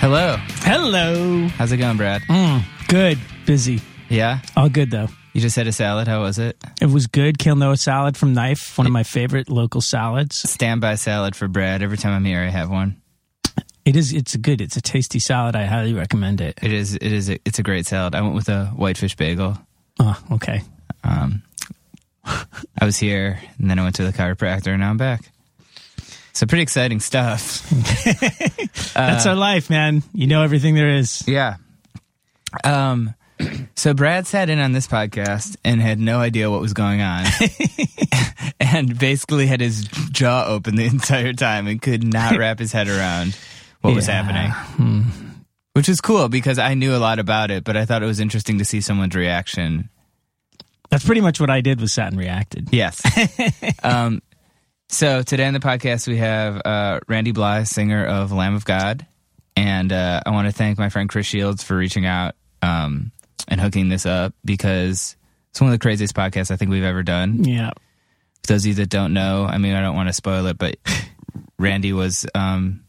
Hello. Hello. How's it going, Brad? Mm, good. Busy. Yeah? All good though. You just had a salad. How was it? It was good. Kale Noah salad from Knife, one of my favorite local salads. Standby salad for Brad. Every time I'm here, I have one. It is. It's a good. It's a tasty salad. I highly recommend it. It is. It is. A, it's a great salad. I went with a whitefish bagel. Oh, okay. Um, I was here, and then I went to the chiropractor, and now I'm back. So pretty exciting stuff. That's our life, man. You know everything there is. Yeah. Um. So Brad sat in on this podcast and had no idea what was going on, and basically had his jaw open the entire time and could not wrap his head around what was Yeah. happening. Which is cool because I knew a lot about it, but I thought it was interesting to see someone's reaction. That's pretty much what I did with Sat and reacted. Yes. um, so today on the podcast we have uh, Randy Blythe, singer of Lamb of God, and uh, I want to thank my friend Chris Shields for reaching out um, and hooking this up because it's one of the craziest podcasts I think we've ever done. Yeah. For those of you that don't know, I mean, I don't want to spoil it, but Randy was um,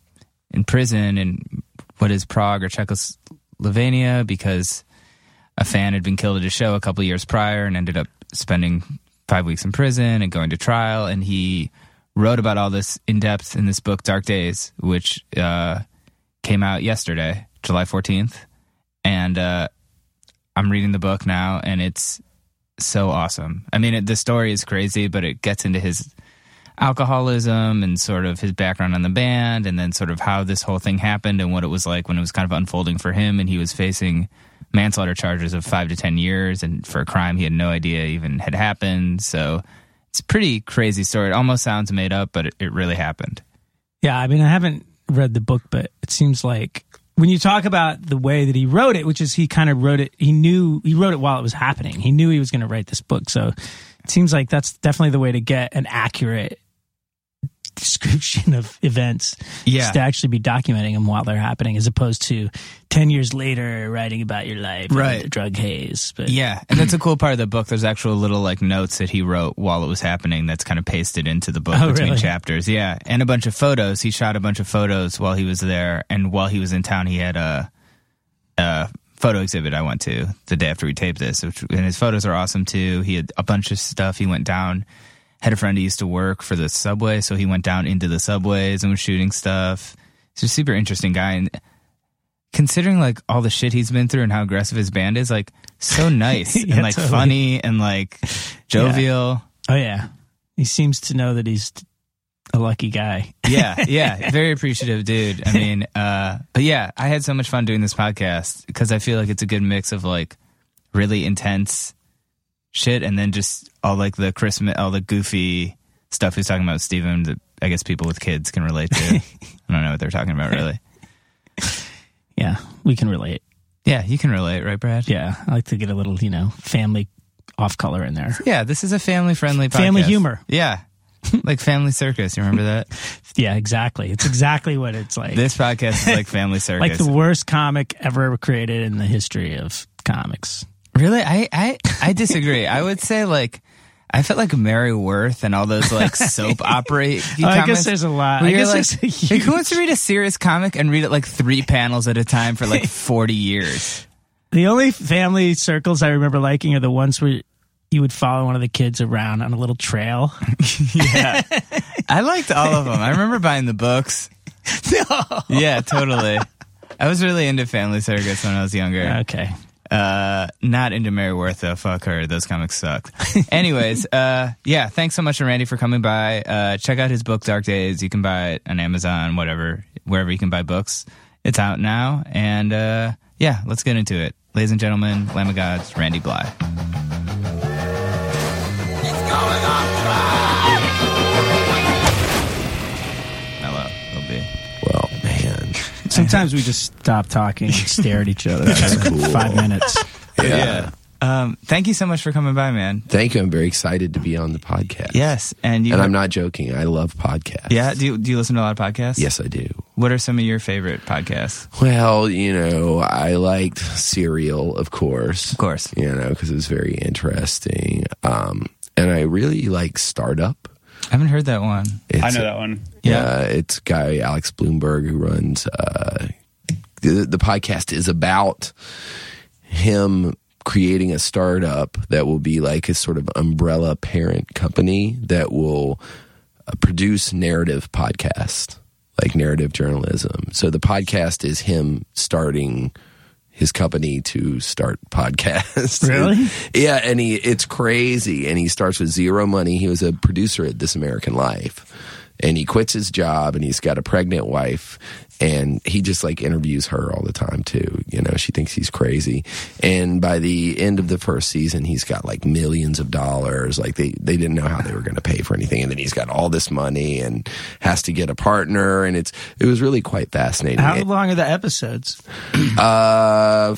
in prison in what is Prague or Czechoslovakia because a fan had been killed at a show a couple years prior and ended up spending five weeks in prison and going to trial. And he wrote about all this in depth in this book, Dark Days, which uh, came out yesterday, July 14th. And uh, I'm reading the book now, and it's so awesome. I mean, it, the story is crazy, but it gets into his alcoholism and sort of his background on the band, and then sort of how this whole thing happened and what it was like when it was kind of unfolding for him. And he was facing manslaughter charges of five to 10 years and for a crime he had no idea even had happened. So it's a pretty crazy story. It almost sounds made up, but it, it really happened. Yeah. I mean, I haven't read the book, but it seems like when you talk about the way that he wrote it, which is he kind of wrote it, he knew he wrote it while it was happening. He knew he was going to write this book. So it seems like that's definitely the way to get an accurate description of events. Yeah. To actually be documenting them while they're happening as opposed to 10 years later writing about your life. Right. The drug haze. But Yeah, and that's a cool part of the book. There's actual little like notes that he wrote while it was happening. That's kind of pasted into the book Oh, between really? chapters. Yeah, and a bunch of photos. He shot a bunch of photos while he was there, and while he was in town, he had a, a photo exhibit I went to the day after we taped this. Which, and his photos are awesome too. He had a bunch of stuff. He went down. Had a friend who used to work for the subway, so he went down into the subways and was shooting stuff. He's a super interesting guy, and considering like all the shit he's been through and how aggressive his band is, like so nice Yeah, and like totally. funny and like jovial. oh, yeah. He seems to know that he's a lucky guy. Yeah, yeah, very appreciative dude. I mean, uh, but yeah, I had so much fun doing this podcast because I feel like it's a good mix of like really intense shit and then just all like the Christmas, all the goofy stuff he's talking about Steven that I guess people with kids can relate to. I don't know what they're talking about really. Yeah. We can relate. Yeah, you can relate, right, Brad? Yeah. I like to get a little, you know, family off color in there. Yeah, this is a family friendly. Family humor. Yeah. like Family Circus. You remember that? Yeah, exactly. It's exactly what it's like. This podcast is like Family Circus. like the worst comic ever created in the history of comics. Really? I, I, I disagree. I would say like, I felt like Mary Worth and all those like soap opera. Oh, I guess there's a lot. I guess like, there's a like, who wants to read a serious comic and read it like three panels at a time for like 40 years? The only family circles I remember liking are the ones where you would follow one of the kids around on a little trail. Yeah. I liked all of them. I remember buying the books. Yeah, totally. I was really into Family Circus when I was younger. Okay. Uh, not into Mary Worth though. Fuck her. Those comics sucked. Anyways, uh, yeah. Thanks so much to Randy for coming by. Uh, check out his book Dark Days. You can buy it on Amazon, whatever, wherever you can buy books. It's out now, and uh, yeah, let's get into it, ladies and gentlemen. Lamb of Gods, Randy Blythe. Mellow, Sometimes we just stop talking and stare at each other for cool. five minutes. Yeah. Um, thank you so much for coming by, man. Thank you. I'm very excited to be on the podcast. Yes, and you. And I'm not joking. I love podcasts. Yeah. Do you, do you listen to a lot of podcasts? Yes, I do. What are some of your favorite podcasts? Well, you know, I liked Serial, of course. Of course. You know, because it was very interesting. Um, and I really like Startup. I haven't heard that one. It's, I know that one. Yeah, it's guy Alex Blumberg who runs. Uh, the, the podcast is about him creating a startup that will be like his sort of umbrella parent company that will uh, produce narrative podcast, like narrative journalism. So the podcast is him starting his company to start podcasts. Really? yeah, and he it's crazy. And he starts with zero money. He was a producer at This American Life. And he quits his job and he's got a pregnant wife and he just like interviews her all the time too. You know, she thinks he's crazy. And by the end of the first season, he's got like millions of dollars. Like they, they didn't know how they were going to pay for anything. And then he's got all this money and has to get a partner. And it's, it was really quite fascinating. How long are the episodes? Uh,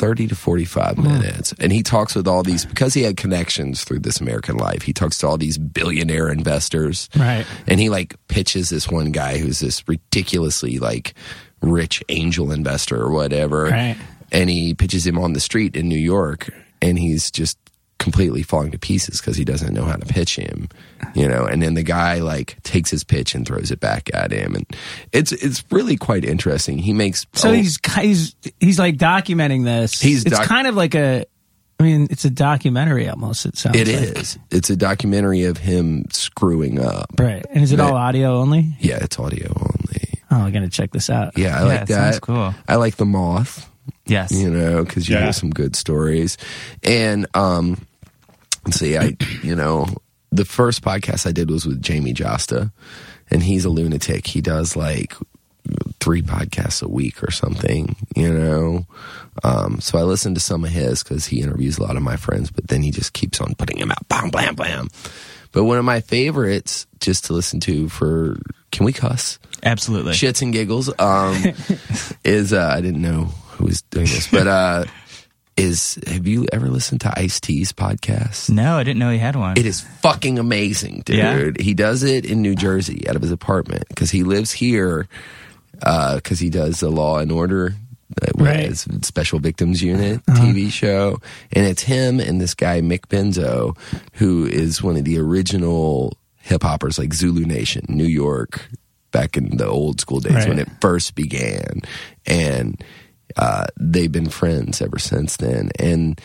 30 to 45 hmm. minutes. And he talks with all these, because he had connections through this American life, he talks to all these billionaire investors. Right. And he like pitches this one guy who's this ridiculously like rich angel investor or whatever. Right. And he pitches him on the street in New York and he's just completely falling to pieces because he doesn't know how to pitch him, you know. And then the guy like takes his pitch and throws it back at him, and it's it's really quite interesting. He makes So oh, he's he's he's like documenting this. He's it's doc- kind of like a. I mean, it's a documentary almost. It sounds. It like. is. It's a documentary of him screwing up. right. And is it all audio only? Yeah, it's audio only. Oh, I'm gonna check this out. Yeah, I Yeah, like that. sounds cool. I like the moth. Yes. You know, because you Yeah. hear some good stories. And um, let's see, I you know the first podcast I did was with Jamey Jasta, and he's a lunatic. He does like three podcasts a week or something, you know. Um, so I listen to some of his because he interviews a lot of my friends, but then he just keeps on putting them out, bam, bam, bam. But one of my favorites, just to listen to for, can we cuss? Absolutely. Shits and giggles. Um, is uh, I didn't know who was doing this, but uh, is have you ever listened to Ice T's podcast? No, I didn't know he had one. It is fucking amazing, dude. Yeah? He does it in New Jersey out of his apartment because he lives here because he does the Law and Order. uh, Right. Special Victims Unit TV show, and it's him and this guy Mick Benzo, who is one of the original hip hoppers, like Zulu Nation, New York, back in the old school days when it first began, and uh, they've been friends ever since then. And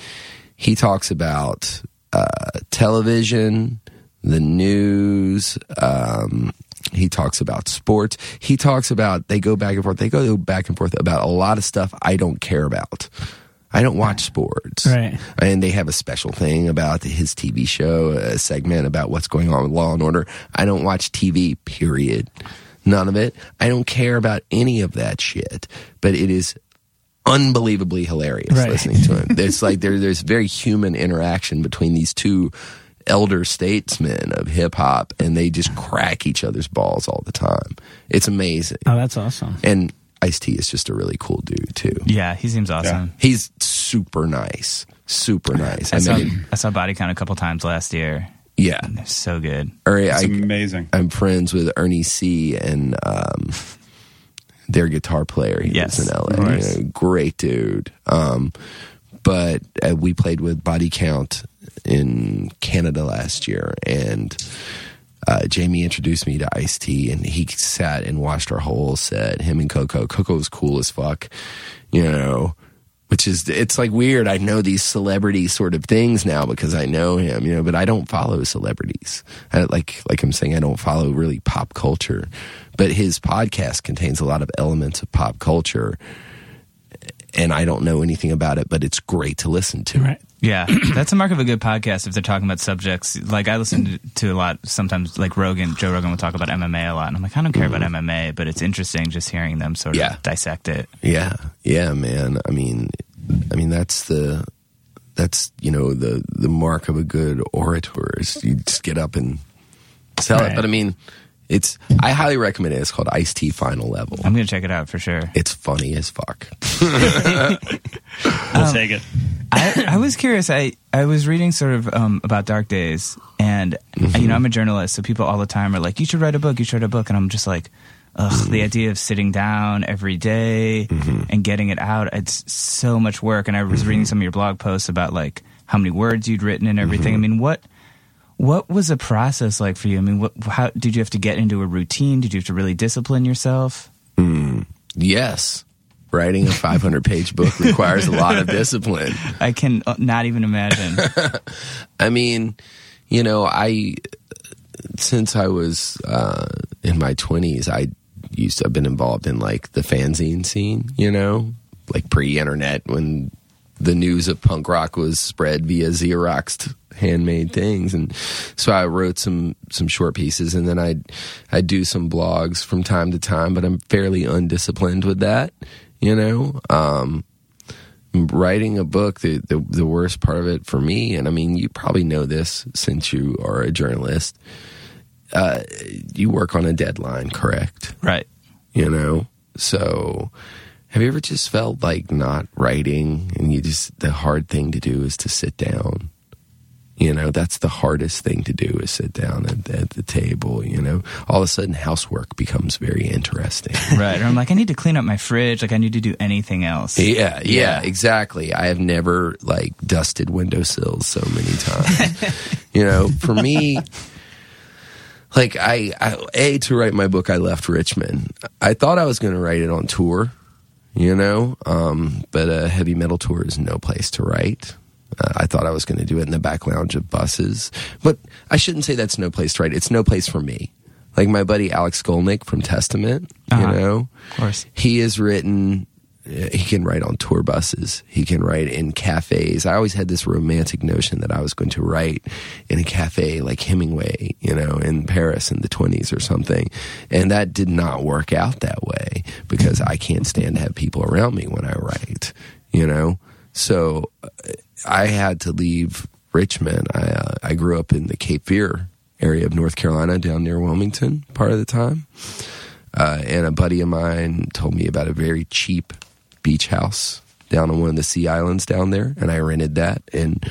he talks about uh, television, the news. Um, he talks about sports. He talks about they go back and forth. They go back and forth about a lot of stuff I don't care about. I don't watch sports. Right. And they have a special thing about his TV show, a segment about what's going on with Law and Order. I don't watch TV, period. None of it. I don't care about any of that shit. But it is unbelievably hilarious Right. listening to him. There's like there, there's very human interaction between these two elder statesmen of hip hop, and they just crack each other's balls all the time. It's amazing. Oh, that's awesome. And Ice T is just a really cool dude too. yeah, he seems awesome. He's super nice, super nice. I I saw mean, I saw Body Count a couple times last year. yeah. So good. Or It's I, amazing. I'm friends with Ernie C and um, their guitar player. He Yes, lives in LA. course. You know, great dude. Um, but uh, we played with Body Count in Canada last year, and uh, Jamey introduced me to Ice T, and he sat and watched our whole set. Him and Coco. Coco was cool as fuck, you know. Which is it's like weird. I know these celebrity sort of things now because I know him, you know. But I don't follow celebrities. I, like like I'm saying, I don't follow really pop culture. But his podcast contains a lot of elements of pop culture, and I don't know anything about it. But it's great to listen to. Right. Yeah, that's a mark of a good podcast if they're talking about subjects. Like I listen to, a lot sometimes. Like Rogan, Joe Rogan will talk about MMA a lot, and I'm like, I don't care about MMA, but it's interesting just hearing them sort of Yeah. dissect it. Yeah, yeah, man. I mean, I mean that's the that's you know the the mark of a good orator is you just get up and sell Right. it. But I mean, it's I highly recommend it. It's called Ice T Final Level. I'm gonna check it out for sure. It's funny as fuck. We'll take it. I, I was curious. I, I was reading sort of um, about Dark Days, and mm-hmm. you know, I'm a journalist, so people all the time are like, "You should write a book. You should write a book," and I'm just like, "Ugh." The mm-hmm. idea of sitting down every day mm-hmm. and getting it out, it's so much work. And I was reading some of your blog posts about like how many words you'd written and everything. I mean, what what was the process like for you? I mean, what how did you have to get into a routine? Did you have to really discipline yourself? Yes, writing a 500 page book requires a lot of discipline. I can uh, not even imagine. I mean, you know, I since I was uh, in my twenties, I used to have been involved in like the fanzine scene. You know, like pre-internet when the news of punk rock was spread via Xeroxed handmade things, and so I wrote some some short pieces, and then I I do some blogs from time to time, but I'm fairly undisciplined with that. You know. Um, writing a book the, the the worst part of it for me and i mean you probably know this since you are a journalist uh, you work on a deadline correct right. you know so have you ever just felt like not writing and you just the hard thing to do is to sit down you know that's the hardest thing to do is sit down at, at the table you know all of a sudden housework becomes very interesting Right. Or I'm like, I need to clean up my fridge. Like, I need to do anything else. Yeah, yeah, exactly. I have never like dusted windowsills so many times. you know, for me, like I, I, a to write my book, I left Richmond. I thought I was going to write it on tour, you know, um, but a heavy metal tour is no place to write. Uh, I thought I was going to do it in the back lounge of buses, but I shouldn't say that's no place to write. It's no place for me. Like my buddy Alex Skolnick from Testament, Uh-huh. you know, Of course. he has written uh, he can write on tour buses he can write in cafes i always had this romantic notion that i was going to write in a cafe like hemingway you know in paris in the 20s or something and that did not work out that way because i can't stand to have people around me when i write you know so uh, i had to leave richmond i uh, i grew up in the cape fear area of north carolina down near wilmington part of the time uh, and a buddy of mine told me about a very cheap beach house down on one of the sea islands down there, and I rented that and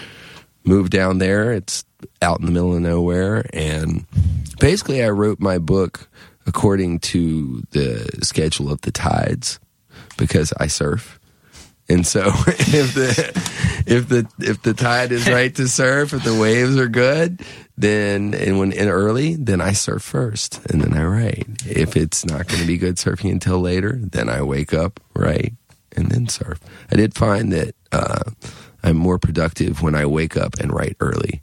moved down there. It's out in the middle of nowhere, and basically, I wrote my book according to the schedule of the tides because I surf. And so if the if the if the tide is right to surf, if the waves are good, then and when and early, then I surf first and then I write. If it's not going to be good surfing until later, then I wake up, write, and then surf. I did find that uh, I'm more productive when I wake up and write early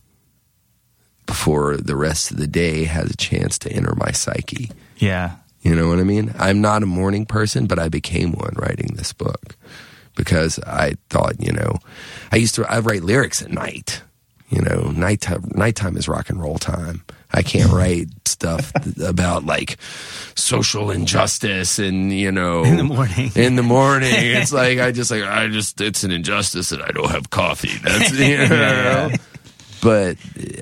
before the rest of the day has a chance to enter my psyche. Yeah. You know what I mean? I'm not a morning person, but I became one writing this book because I thought, you know, I used to I write lyrics at night. You know, nighttime nighttime is rock and roll time. I can't write stuff about like social injustice and you know In the morning. In the morning, it's like I just like I just it's an injustice that I don't have coffee. That's you know. But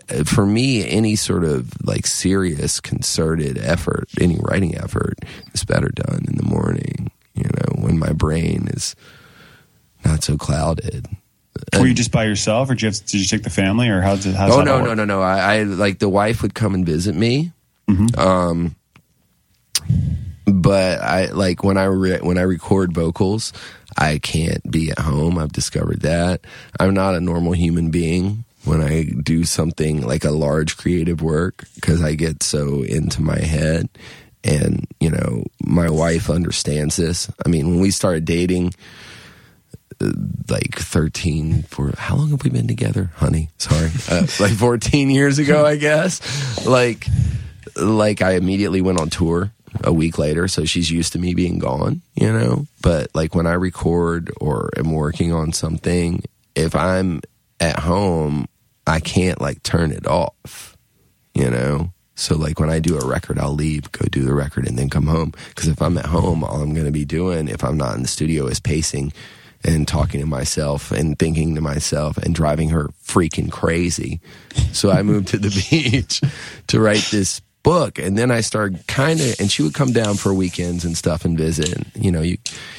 uh, for me, any sort of like serious, concerted effort, any writing effort, is better done in the morning. You know, when my brain is not so clouded. Were you just by yourself, or did you, have, did you take the family, or how did how Oh no, no, no, no! I, I like the wife would come and visit me. Um, but I like when I re- when I record vocals, I can't be at home. I've discovered that. I'm not a normal human being when I do something like a large creative work because I get so into my head. And, you know, my wife understands this. I mean, when we started dating, uh, like 13 for how long have we been together honey? Sorry. Uh, like 14 years ago i guess. Like like i immediately went on tour a week later so she's used to me being gone you know? But like when i record or am working on something if i'm at home i can't like turn it off you know? So like when i do a record i'll leave go do the record and then come home. Because if i'm at home all i'm going to be doing if i'm not in the studio is pacing and talking to myself and thinking to myself and driving her freaking crazy. So i moved to the beach to write this book. And then i started kind of and she would come down for weekends and stuff and visit. And, you know you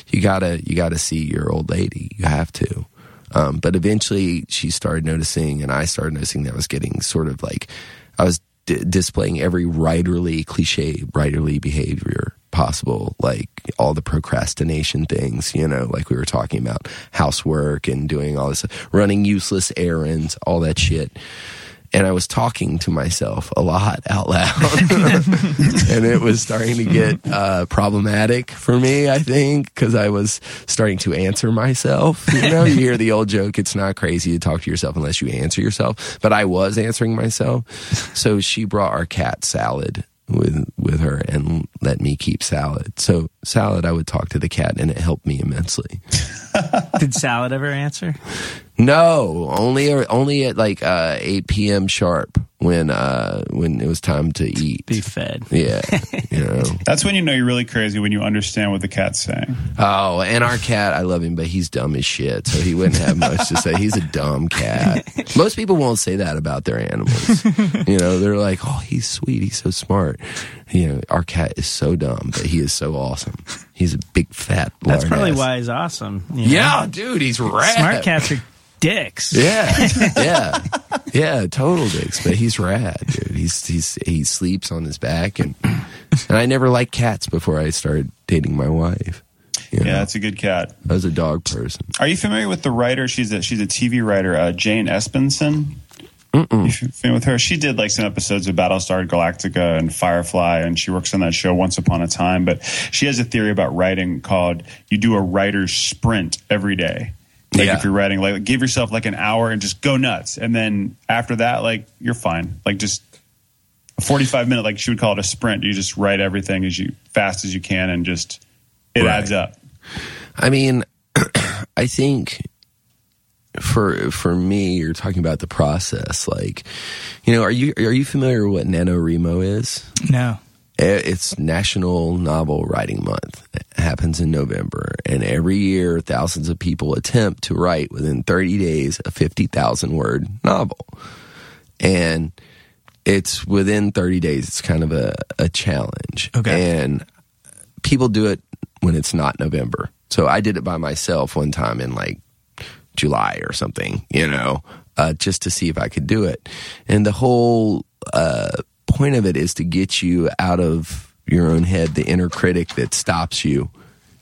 you gotta you gotta see your old lady. You have to. Um, but eventually she started noticing and i started noticing that i was getting sort of like i was d- displaying every writerly cliche writerly behavior possible like all the procrastination things you know like we were talking about housework and doing all this running useless errands all that shit and I was talking to myself a lot out loud, and it was starting to get uh, problematic for me. I think because I was starting to answer myself. You know, you hear the old joke: "It's not crazy to talk to yourself unless you answer yourself." But I was answering myself. So she brought our cat salad with with her and let me keep salad. So salad, I would talk to the cat, and it helped me immensely. Did Salad ever answer? No, only only at like uh, eight p.m. sharp when uh, when it was time to eat. Be fed. Yeah, you know. That's when you know you're really crazy when you understand what the cat's saying. Oh, and our cat, I love him, but he's dumb as shit, so he wouldn't have much to say. He's a dumb cat. Most people won't say that about their animals. You know, they're like, "Oh, he's sweet, he's so smart." You know, our cat is so dumb, but he is so awesome. He's a big fat. That's probably ass. why he's awesome. you know? Yeah, dude, he's rad. Smart cats are dicks. Yeah, yeah, yeah, total dicks. But he's rad, dude. He's he's he sleeps on his back, and and I never liked cats before I started dating my wife. You know, Yeah, it's a good cat. I was a dog person. Are you familiar with the writer? She's a she's a TV writer, uh, Jane Espenson. You familiar with her? She did like some episodes of Battlestar Galactica and Firefly, and she works on that show Once Upon a Time. But she has a theory about writing called you do a writer's sprint every day. Like Yeah. if you're writing, like give yourself like an hour and just go nuts, and then after that, like you're fine. Like just a 45 minute, like she would call it a sprint. You just write everything as you fast as you can, and just it Right. adds up. I mean, I think for for me, you're talking about the process. Like, you know, are you are you familiar with what NaNoWriMo is? No. Eh, It's National Novel Writing Month. It happens in November, and every year, thousands of people attempt to write within 30 days a 50,000 word novel. And it's within 30 days. It's kind of a, a challenge. Okay. And people do it when it's not November. So I did it by myself one time in like July or something, you know, uh, just to see if I could do it. And the whole uh, point of it is to get you out of your own head, the inner critic that stops you.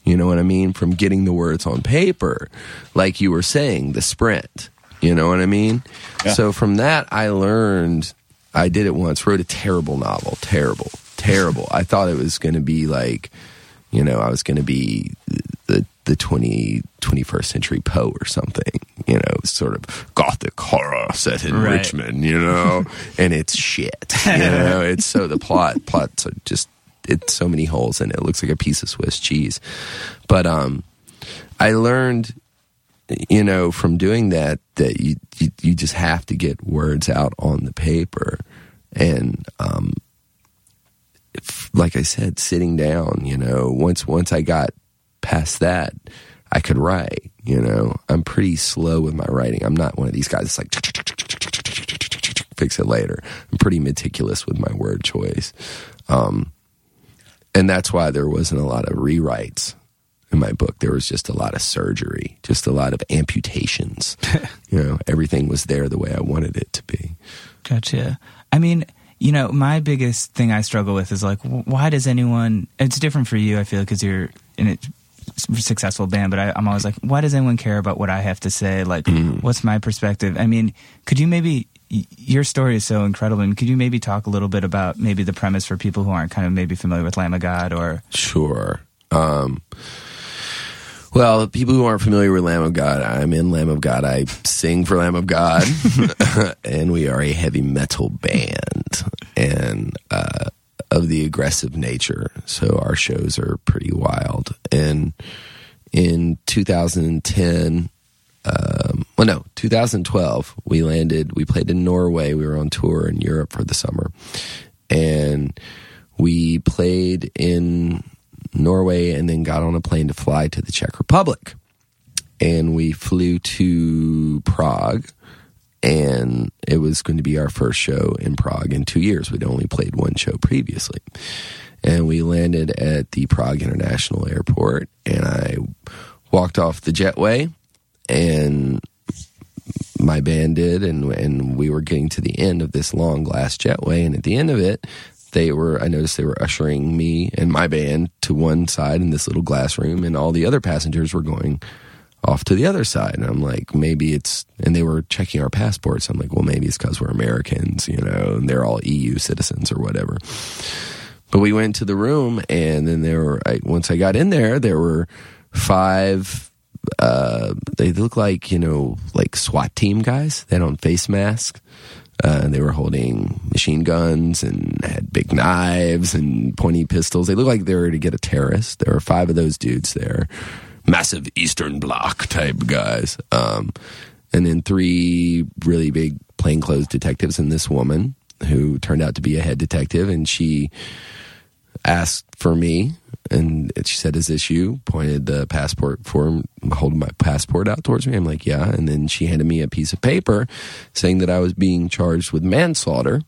You know what I mean? From getting the words on paper, like you were saying, the sprint. You know what I mean? Yeah. So from that, I learned. I did it once. Wrote a terrible novel. Terrible, terrible. I thought it was going to be like, you know, I was going to be the the 20, 21st century Poe or something. You know, sort of gothic horror set in Right. Richmond. You know, and it's shit. You know, it's so the plot plots are just it's so many holes in it. It looks like a piece of Swiss cheese. But um, I learned you know, from doing that, that you, you, you just have to get words out on the paper. And, um, like I said, sitting down, you know, once, once I got past that, I could write, you know, I'm pretty slow with my writing. I'm not one of these guys that's like, fix it later. I'm pretty meticulous with my word choice. Um, and that's why there wasn't a lot of rewrites in my book. There was just a lot of surgery, just a lot of amputations. you know, everything was there the way I wanted it to be. Gotcha. I mean, you know, my biggest thing I struggle with is like, why does anyone? It's different for you, I feel, because you're in it successful band, but I, I'm always like, why does anyone care about what I have to say? Like, what's my perspective? I mean, could you maybe? Your story is so incredible. And could you maybe talk a little bit about maybe the premise for people who aren't kind of maybe familiar with Lamb of God or Sure. Um, well, people who aren't familiar with Lamb of God, I'm in Lamb of God. I sing for Lamb of God, and we are a heavy metal band and uh, of the aggressive nature. So our shows are pretty wild. And in 2010, um, well, no, 2012, we landed, we played in Norway. We were on tour in Europe for the summer. And we played in Norway and then got on a plane to fly to the Czech Republic. And we flew to Prague. And it was going to be our first show in Prague in two years. We'd only played one show previously. And we landed at the Prague International Airport. And I walked off the jetway and my band did and and we were getting to the end of this long glass jetway and at the end of it they were I noticed they were ushering me and my band to one side in this little glass room and all the other passengers were going off to the other side and I'm like maybe it's and they were checking our passports I'm like well maybe it's cuz we're Americans you know and they're all EU citizens or whatever but we went to the room and then there were I, once I got in there there were five uh, they look like you know like SWAT team guys. They had on face masks. Uh, and they were holding machine guns and had big knives and pointy pistols. They looked like they were to get a terrorist. There were five of those dudes there, massive Eastern Bloc type guys, um, and then three really big plainclothes detectives and this woman who turned out to be a head detective, and she asked for me and she said, "Is this you?" Pointed the passport form, holding my passport out towards me. I'm like, "Yeah." And then she handed me a piece of paper saying that I was being charged with manslaughter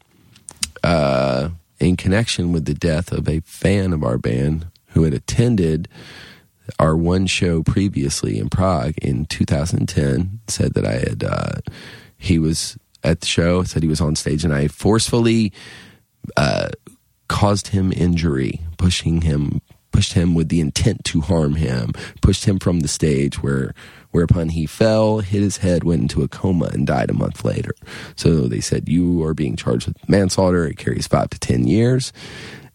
uh, in connection with the death of a fan of our band who had attended our one show previously in Prague in 2010. Said that I had uh, he was at the show, said he was on stage, and I forcefully uh, caused him injury, pushing him pushed him with the intent to harm him, pushed him from the stage where whereupon he fell, hit his head, went into a coma and died a month later. So they said you are being charged with manslaughter. It carries 5 to 10 years.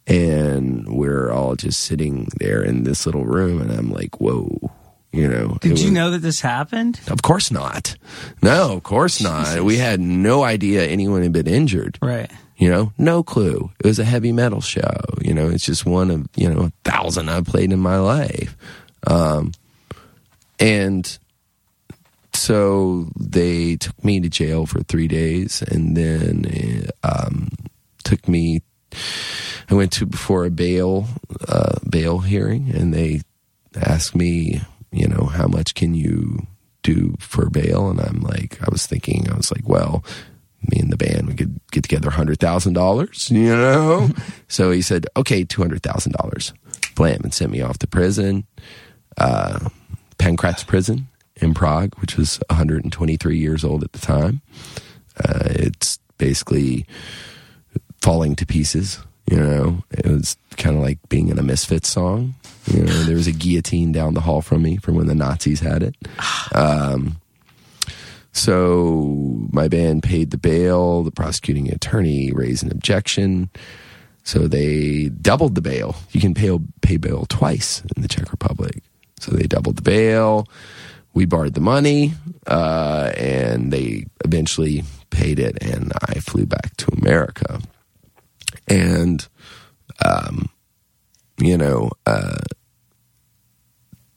And we're all just sitting there in this little room and I'm like, "Whoa." You know, Did you was- know that this happened? Of course not. No, of course not. We had no idea anyone had been injured. Right. You know, no clue. It was a heavy metal show. You know, it's just one of, you know, a thousand I've played in my life. Um, and so they took me to jail for three days and then um, took me, I went to before a bail, uh, bail hearing and they asked me, you know, how much can you do for bail? And I'm like, I was thinking, I was like, well, me and the band, we could get together $100,000, you know? so he said, okay, $200,000. Blam, and sent me off to prison, uh, Pankratz prison in Prague, which was 123 years old at the time. Uh, it's basically falling to pieces, you know? It was kind of like being in a Misfits song. You know, there was a guillotine down the hall from me from when the Nazis had it. Um, so my band paid the bail. The prosecuting attorney raised an objection. So they doubled the bail. You can pay, pay bail twice in the Czech Republic. So they doubled the bail. We borrowed the money, uh, and they eventually paid it, and I flew back to America. And, um, you know, uh,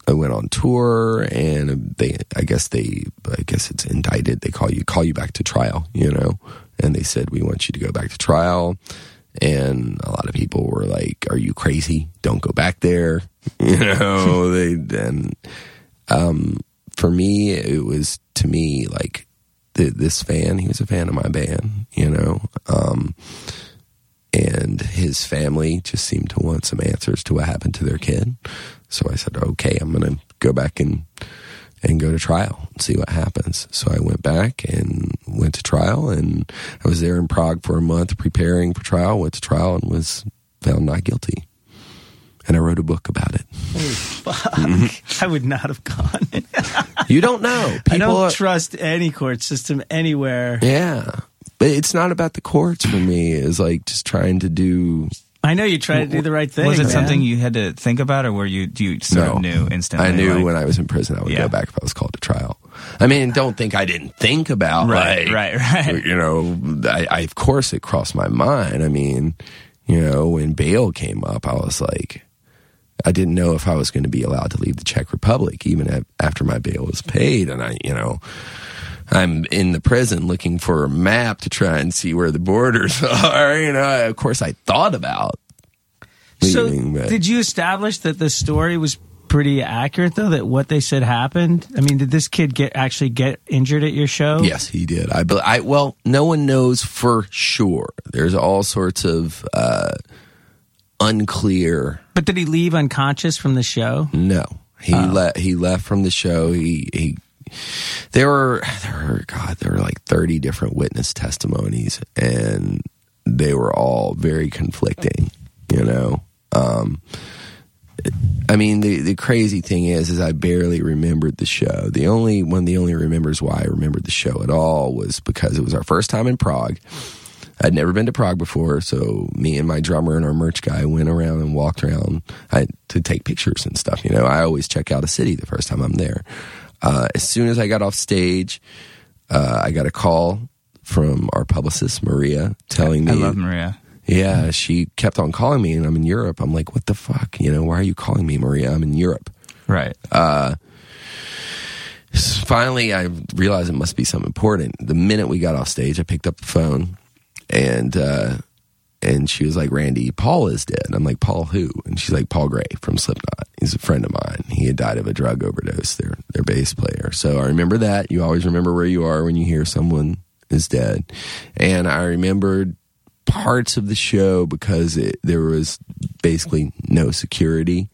I went on tour and they, I guess they, I guess it's indicted. They call you, call you back to trial, you know, and they said, we want you to go back to trial. And a lot of people were like, are you crazy? Don't go back there. You know, they, and, um, for me, it was to me like th- this fan, he was a fan of my band, you know, um, and his family just seemed to want some answers to what happened to their kid. So I said, okay, I'm going to go back and and go to trial and see what happens. So I went back and went to trial, and I was there in Prague for a month preparing for trial. Went to trial and was found not guilty. and I wrote a book about it. Fuck. I would not have gone. You don't know. I People don't are- trust any court system anywhere. Yeah. But it's not about the courts for me. It's like just trying to do. I know you try to do the right thing. was it man. something you had to think about, or were you do you sort no. of knew instantly? I knew like- when I was in prison I would Yeah. go back if I was called to trial. I mean, don't think I didn't think about Right, like, right, right. You know, I, I of course it crossed my mind. I mean, you know, when bail came up, I was like, I didn't know if I was going to be allowed to leave the Czech Republic even a- after my bail was paid, and I, you know. I'm in the prison looking for a map to try and see where the borders are. You know, of course, I thought about So, but- did you establish that the story was pretty accurate, though? That what they said happened? I mean, did this kid get actually get injured at your show? Yes, he did. I, I well, no one knows for sure. There's all sorts of uh, unclear. But did he leave unconscious from the show? No, he Oh. left. He left from the show. He he. There were there were God there were like thirty different witness testimonies, and they were all very conflicting. You know. Um, I mean, the the crazy thing is, is I barely remembered the show. The only one, the only remembers why I remembered the show at all was because it was our first time in Prague. I'd never been to Prague before, so me and my drummer and our merch guy went around and walked around I, to take pictures and stuff. You know, I always check out a city the first time I'm there. Uh, as soon as I got off stage, uh, I got a call from our publicist Maria telling me I love Maria. yeah, she kept on calling me, and I'm in Europe. I'm like, what the fuck? You know, why are you calling me, Maria? I'm in Europe. Right. S- Finally, I realized it must be something important. The minute we got off stage, I picked up the phone, and uh, and she was like, "Randy, Paul is dead." I'm like, "Paul who?" And she's like, "Paul Gray from Slipknot. He's a friend of mine. He had died of a drug overdose. Their their bass player." So I remember that. You always remember where you are when you hear someone is dead, and I remembered parts of the show because it, there was basically no security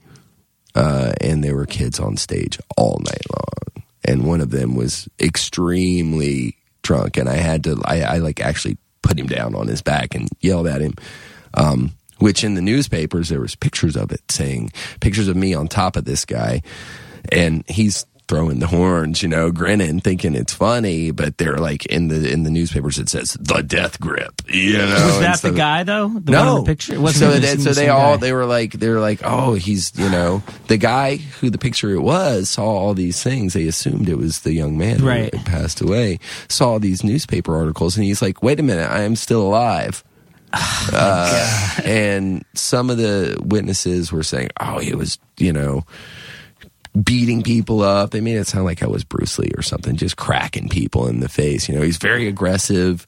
uh, and there were kids on stage all night long. And one of them was extremely drunk, and I had to, I, I like actually put him down on his back and yelled at him. Um, which in the newspapers there was pictures of it saying pictures of me on top of this guy, and he's throwing the horns, you know, grinning, thinking it's funny, but they're like in the in the newspapers it says the death grip, you know. Was that the guy though? The no one in the picture. It wasn't so even that, the so they all guy. they were like they were like oh he's you know the guy who the picture it was saw all these things they assumed it was the young man Right. who passed away saw these newspaper articles and he's like wait a minute I am still alive uh, and some of the witnesses were saying oh he was you know beating people up. They made it sound like I was Bruce Lee or something, just cracking people in the face. You know, he's very aggressive.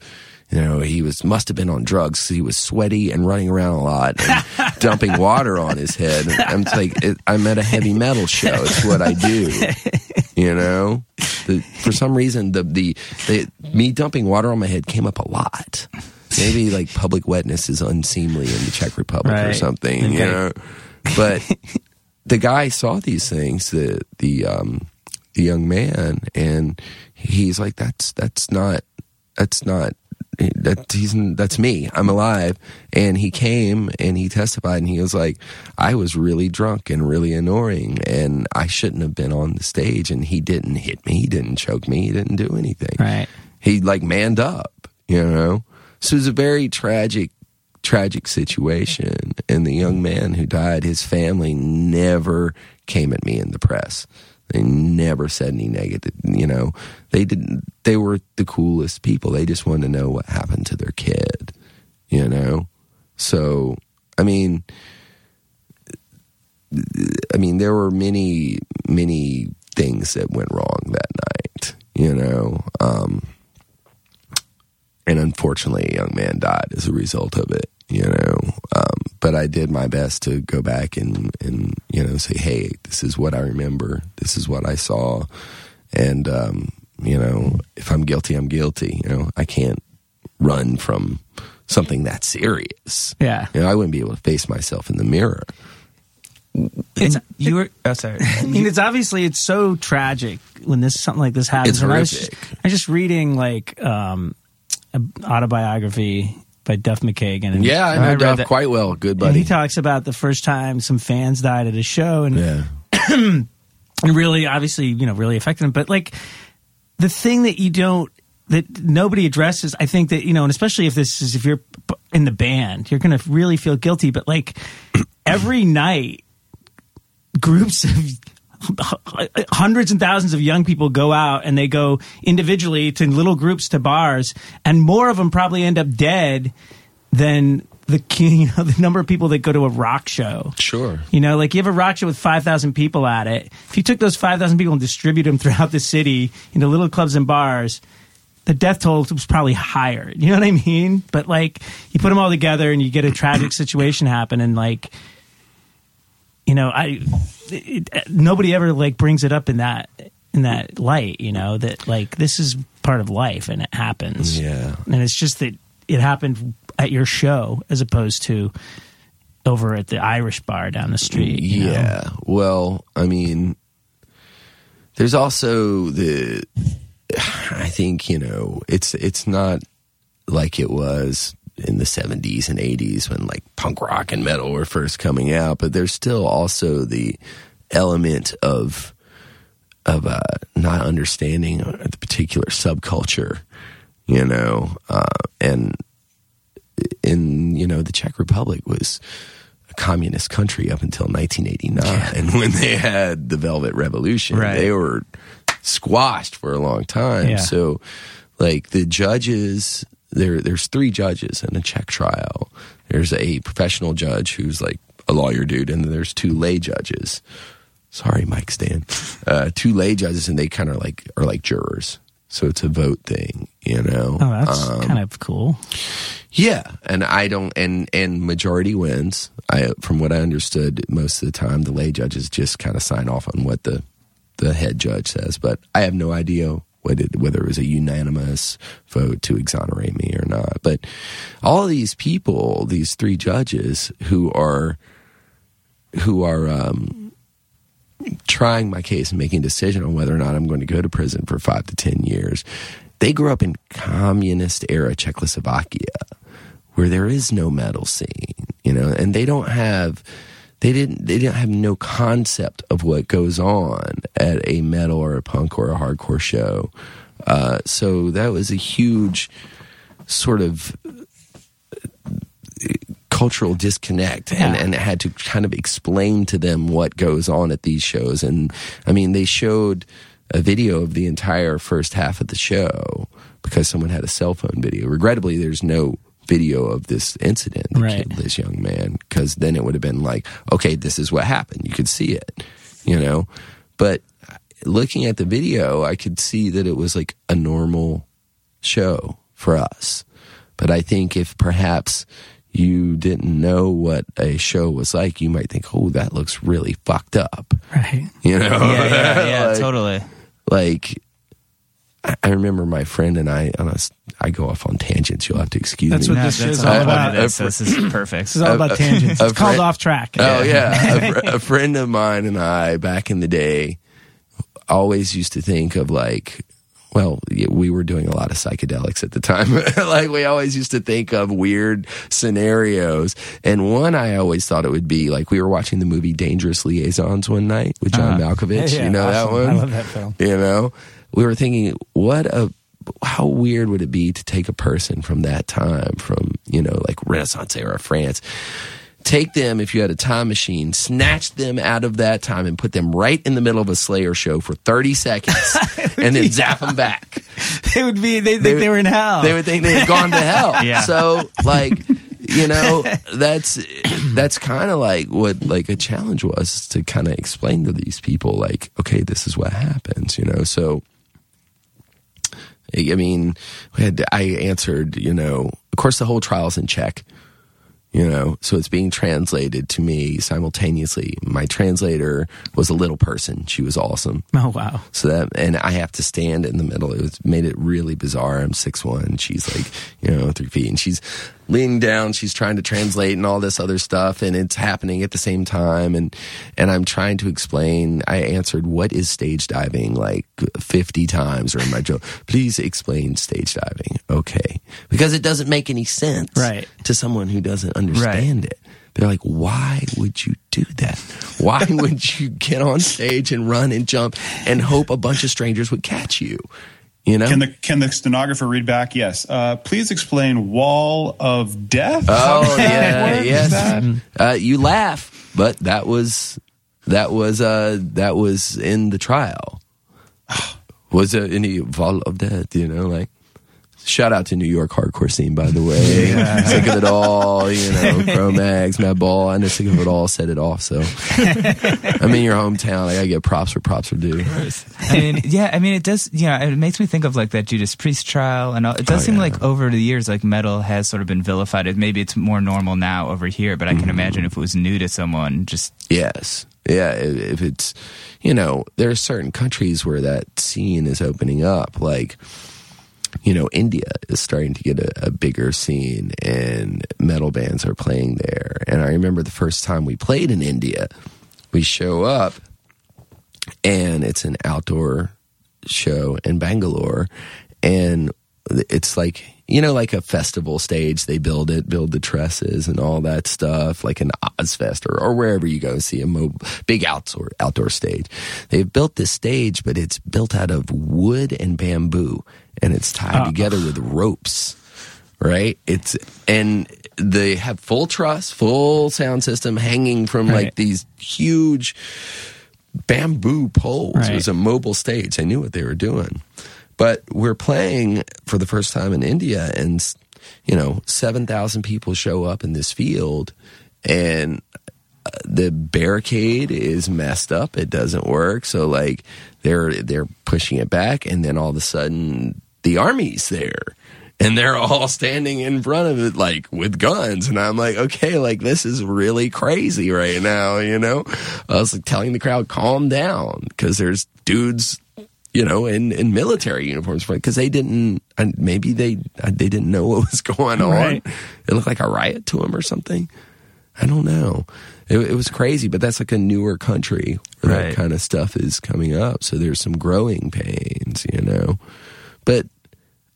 You know, he was must have been on drugs. He was sweaty and running around a lot and dumping water on his head. I'm like, it, I'm at a heavy metal show. It's what I do. You know, the, for some reason, the, the the me dumping water on my head came up a lot. Maybe like public wetness is unseemly in the Czech Republic or Right. something. You know, but the guy saw these things, the the um the young man, and he's like, "That's that's not that's not that he's that's me. I'm alive." And he came and he testified, and he was like, "I was really drunk and really annoying, and I shouldn't have been on the stage." And he didn't hit me, he didn't choke me, he didn't do anything. Right. He like manned up, you know. So it was a very tragic tragic situation and the young man who died his family never came at me in the press. They never said any negative you know. They didn't they were the coolest people. They just wanted to know what happened to their kid you know? So i mean i mean there were many many things that went wrong that night you know? Um and unfortunately, a young man died as a result of it. You know, um, but I did my best to go back and and you know say, hey, this is what I remember. This is what I saw, and um, you know, if I'm guilty, I'm guilty. You know, I can't run from something that serious. Yeah. You know, I wouldn't be able to face myself in the mirror. It's- And you were. Oh, sorry. I mean, it's obviously it's so tragic when this something like this happens. It's and I was, horrific. just, I was just reading like um, an autobiography by Duff McKagan. And, Yeah, I know read Duff that- quite well. Good and buddy. he talks about the first time some fans died at a show, and yeah. and really obviously you know really affected him but like the thing that you don't that nobody addresses i think that you know and especially if this is if you're in the band you're gonna really feel guilty but like every night groups of hundreds and thousands of young people go out and they go individually to little groups to bars and more of them probably end up dead than the you know the number of people that go to a rock show Sure. you know, like you have a rock show with 5,000 people at it. If you took those 5,000 people and distribute them throughout the city into little clubs and bars, the death toll was probably higher. You know what I mean? But like you put them all together and you get a tragic situation happen and like, you know, I, it, it- nobody ever like brings it up in that, in that light, you know, that like this is part of life and it happens. Yeah. And it's just that it happened at your show as opposed to over at the Irish bar down the street. you know? Yeah. Well, I mean, there's also the. I think you know it's it's not like it was in the 70s and 80s when like punk rock and metal were first coming out, but there's still also the element of of uh, not understanding the particular subculture, you know, uh, and in you know the Czech Republic was a communist country up until 1989, and when they had the Velvet Revolution, Right. they were squashed for a long time. Yeah. So, like the judges, there there's three judges in a Czech trial. There's a professional judge who's like a lawyer dude, and then there's two lay judges. Sorry, Mike Stan. Uh, two lay judges, and they kind of like are like jurors. So it's a vote thing, you know. Oh, that's Um, kind of cool. yeah, and I don't, and and majority wins. I, from what I understood, most of the time the lay judges just kind of sign off on what the the head judge says, but I have no idea whether it was a unanimous vote to exonerate me or not. But all these people, these three judges who are who are um, trying my case and making a decision on whether or not I'm going to go to prison for five to ten years. They grew up in communist era Czechoslovakia, where there is no metal scene, you know, and they don't have they didn't they didn't have no concept of what goes on at a metal or a punk or a hardcore show. Uh, so that was a huge sort of cultural disconnect and, Yeah. and it had to kind of explain to them what goes on at these shows and i mean they showed a video of the entire first half of the show because someone had a cell phone video regrettably there's no video of this incident that Right. killed this young man because then it would have been like okay this is what happened you could see it you know but uh, looking at the video i could see that it was like a normal show for us. But I think if perhaps you didn't know what a show was like, you might think, "Oh, that looks really fucked up," Right. you know? Yeah, yeah, yeah, Like- totally. Like, I- I remember my friend and I. On a, I go off on tangents. You'll have to excuse That's me. That's what No, this that's show's all all I about. wanted. So this is perfect. This is all about tangents. a It's called off track. Oh yeah, a, fr- a friend of mine and I back in the day always used to think of like, well, we were doing a lot of psychedelics at the time. like we always used to think of weird scenarios, and one I always thought it would be like we were watching the movie Dangerous Liaisons one night with John uh-huh. Malkovich. Yeah, you know that one? I love that film. You know, we were thinking, what a how weird would it be to take a person from that time, from you know, like Renaissance era France, take them if you had a time machine, snatch them out of that time, and put them right in the middle of a Slayer show for thirty seconds, and then zap them back. They would be. They think they, were in hell. They would think they had gone to hell. Yeah. So like. You know, that's that's kind of like what like a challenge was to kind of explain to these people, like, okay, this is what happens. You know, so I mean, had I answered, you know, of course the whole trial's in Czech. you know so it's being translated to me simultaneously. My translator was a little person. She was awesome. Oh wow. so that and i have to stand in the middle. It was made it really bizarre. I'm six one. She's like you know three feet. And she's leaning down she's trying to translate and all this other stuff and it's happening at the same time and and i'm trying to explain i answered what is stage diving like 50 times or in my joke please explain stage diving okay because it doesn't make any sense Right. to someone who doesn't understand it. They're like, why would you do that? Why would you get on stage and run and jump and hope a bunch of strangers would catch you? You know? Can the can the stenographer read back? Yes. Uh, please explain wall of death. oh yeah, yes. Uh, you laugh, but that was that was uh, that was in the trial. Was there any wall of death? You know, like. Shout out to New York hardcore scene, by the way. Sick of it all, you know, Cro-Mags, Matt Ball. I know sick of it all. Set it off. So I'm in your hometown. I gotta get props where props are due. I mean, yeah, I mean, it does. you know, it makes me think of like that Judas Priest trial, and all, it does Oh, seem yeah. like over the years, like metal has sort of been vilified. Maybe it's more normal now over here, but I Mm-hmm. can imagine if it was new to someone, just Yes. Yeah. If if it's, you know, there are certain countries where that scene is opening up. Like, you know, India is starting to get a, a bigger scene and metal bands are playing there. And I remember the first time we played in India, we show up and it's an outdoor show in Bangalore. And it's like, you know, like a festival stage. They build it, build the trusses and all that stuff, like an Ozzfest or, or wherever you go see a mo- big outdoor, outdoor stage. They've built this stage, but it's built out of wood and bamboo and it's tied ah. together with ropes right? It's and they have full truss, full sound system hanging from like these huge bamboo poles. It was a mobile stage. They knew what they were doing. But we're playing for the first time in India, and you know, seven thousand people show up in this field, and uh, the barricade is messed up. It doesn't work. So like they're they're pushing it back, and then all of a sudden the army's there. And they're all standing in front of it, like with guns. And I'm like, okay, like this is really crazy right now, you know? I was like telling the crowd, calm down, because there's dudes, you know, in, in military uniforms, because they didn't, and maybe they uh, they didn't know what was going on. Right. It looked like a riot to them or something. I don't know. It, it was crazy, but that's like a newer country where Right. that kind of stuff is coming up. So there's some growing pains, you know. But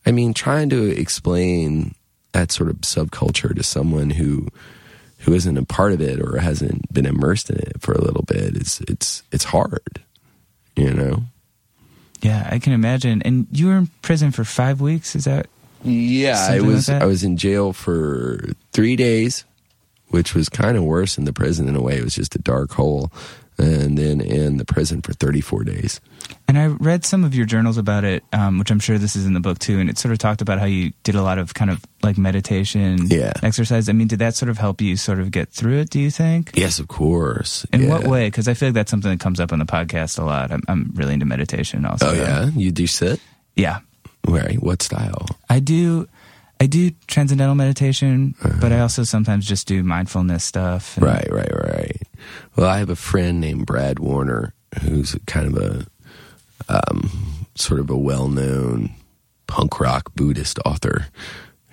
I mean, trying to explain that sort of subculture to someone who who isn't a part of it or hasn't been immersed in it for a little bit is it's it's hard, you know. Yeah, I can imagine. And you were in prison for five weeks. Is that Yeah, I Something like was? I was in jail for three days, which was kind of worse than the prison in a way. It was just a dark hole, and then in the prison for thirty four days. And I read some of your journals about it, um, which I'm sure this is in the book too. And it sort of talked about how you did a lot of kind of like meditation, Yeah. exercise. I mean, did that sort of help you sort of get through it? Do you think? Yes, of course. In Yeah. what way? Because I feel like that's something that comes up on the podcast a lot. I'm, I'm really into meditation also. Oh yeah, you do sit. yeah. Right. What style? I do. I do transcendental meditation, Uh-huh. but I also sometimes just do mindfulness stuff. and- Right, right, right. Well, I have a friend named Brad Warner who's kind of a um, sort of a well-known punk rock Buddhist author.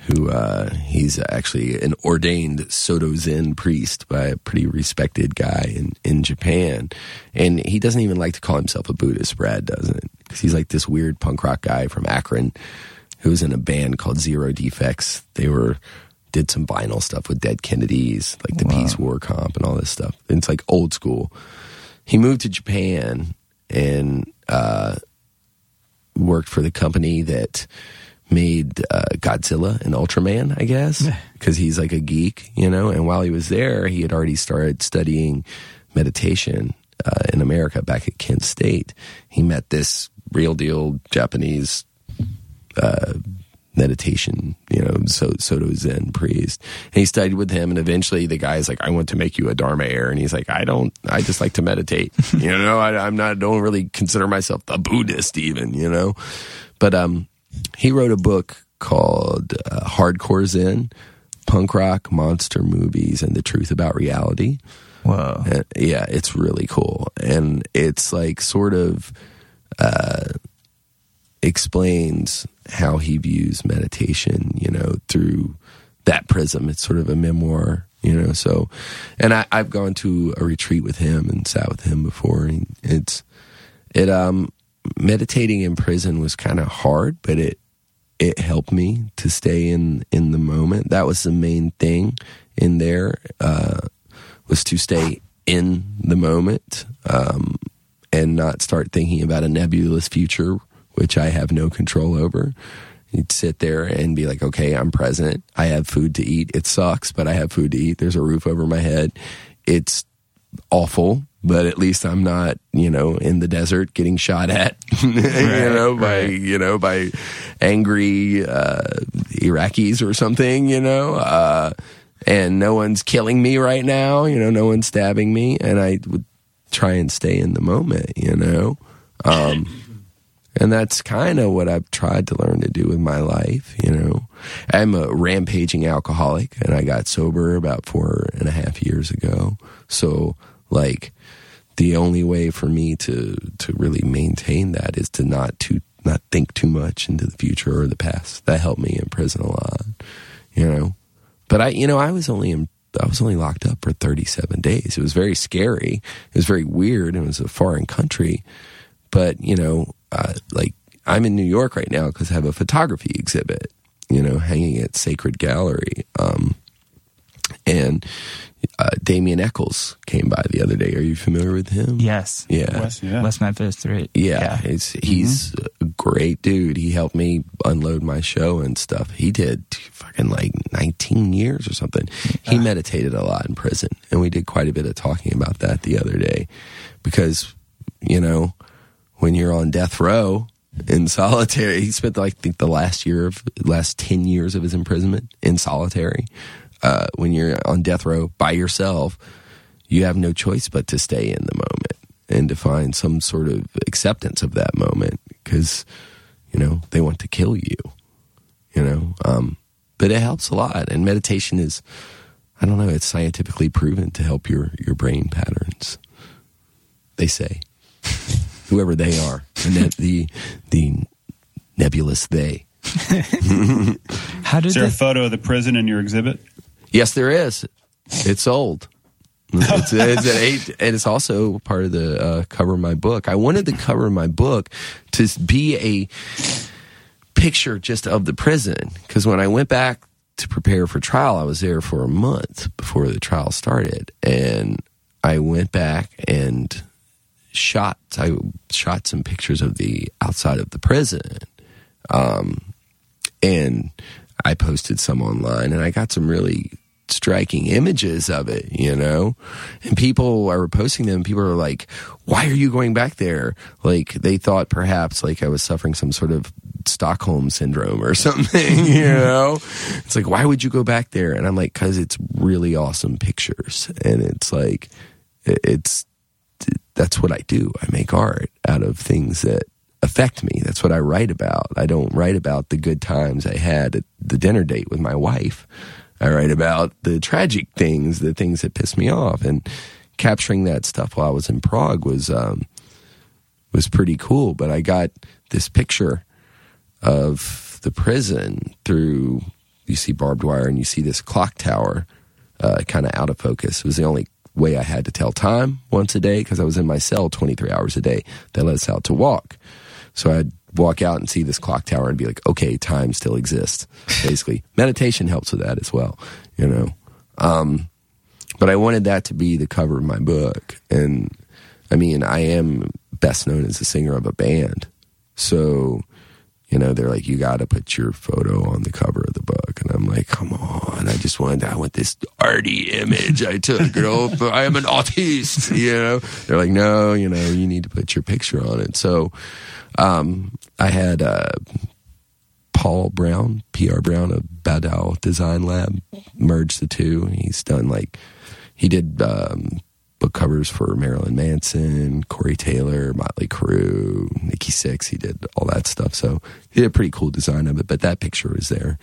Who uh, he's actually an ordained Soto Zen priest by a pretty respected guy in, in Japan, and he doesn't even like to call himself a Buddhist. Brad doesn't because he's like this weird punk rock guy from Akron who was in a band called Zero Defex. They were did some vinyl stuff with Dead Kennedys, like the Peace War comp and all this stuff. And it's like old school. He moved to Japan and uh, worked for the company that made uh, Godzilla and Ultraman, I guess, because he's like a geek, you know. And while he was there, he had already started studying meditation uh, in America back at Kent State. He met this real deal Japanese uh, meditation, you know, so, Soto Zen priest. And he studied with him, and eventually the guy's like, I want to make you a Dharma heir. And he's like, I don't, I just like to meditate. you know, I, I'm not, don't really consider myself a Buddhist even, you know. But um, he wrote a book called uh, Hardcore Zen punk rock monster movies and the truth about reality. Wow. Yeah, it's really cool, and it's like sort of uh, explains how he views meditation. You know, through that prism. It's sort of a memoir. You know, so and I, I've gone to a retreat with him and sat with him before. And it's it um meditating in prison was kind of hard, but it it helped me to stay in in the moment. That was the main thing in there. Uh, was to stay in the moment um, and not start thinking about a nebulous future, which I have no control over. You'd sit there and be like, okay, I'm present. I have food to eat. It sucks, but I have food to eat. There's a roof over my head. It's awful, but at least I'm not, you know, in the desert getting shot at, you know, by, right. you know, by angry uh, Iraqis or something, you know. Uh, and no one's killing me right now, you know, no one's stabbing me, and I would try and stay in the moment, you know. Um, and that's kind of what I've tried to learn to do with my life, you know. I'm a rampaging alcoholic, and I got sober about four and a half years ago. So, like, the only way for me to to really maintain that is to not to not think too much into the future or the past. That helped me in prison a lot, you know. But I, you know, I was only in, I was only locked up for 37 days. It was very scary. It was very weird. It was a foreign country. But, you know, uh, like I'm in New York right now because I have a photography exhibit, you know, hanging at Sacred Gallery. Um, and uh, Damien Echols came by the other day. Are you familiar with him? Yes. Yeah. West, yeah. West Memphis, right? Yeah, he's he's a great dude. He helped me unload my show and stuff. He did fucking like 19 years or something. He meditated a lot in prison, and we did quite a bit of talking about that the other day, because you know when you're on death row in solitary, he spent like I think the last year of last 10 years of his imprisonment in solitary. Uh, when you're on death row by yourself, you have no choice but to stay in the moment and to find some sort of acceptance of that moment because you know they want to kill you you know? Um, but it helps a lot. And meditation is i don't know it's scientifically proven to help your your brain patterns they say whoever they are. And that the, the nebulous they. How did Is there a photo of the prison in your exhibit? yes there is. It's old. It's, it's an eight, and it's also part of the uh, cover of my book. I wanted the cover of my book to be a picture just of the prison because when I went back to prepare for trial, I was there for a month before the trial started, and I went back and shot. I shot some pictures of the outside of the prison, um, and I posted some online, and I got some really striking images of it, you know? And people are posting them. People are like, why are you going back there? Like, they thought perhaps like I was suffering some sort of Stockholm syndrome or something, you know? It's like, why would you go back there? And I'm like, cause it's really awesome pictures. And it's like, it's, that's what I do. I make art out of things that affect me. That's what I write about. I don't write about the good times I had at the dinner date with my wife. I write about the tragic things, the things that piss me off, and capturing that stuff while I was in Prague was um, was pretty cool. But I got this picture of the prison through you see barbed wire and you see this clock tower uh, kind of out of focus. It was the only way I had to tell time once a day because I was in my cell 23 hours a day. They let us out to walk. So I'd walk out and see this clock tower and be like, okay, time still exists. Basically, meditation helps with that as well, you know. Um, but I wanted that to be the cover of my book. And I mean, I am best known as the singer of a band. So, you know, they're like, you got to put your photo on the cover of the book. And I'm like, come on. I just wanted, I want this arty image I took, you know, but I am an autist, you know. They're like, no, you know, you need to put your picture on it. So, um, I had, uh, Paul Brown, PR Brown of Bau-Da Design Lab, merged the two. He's done like, he did, um, book covers for Marilyn Manson, Corey Taylor, Motley Crue, Nikki Sixx. He did all that stuff. So he did a pretty cool design of it, but that picture is there.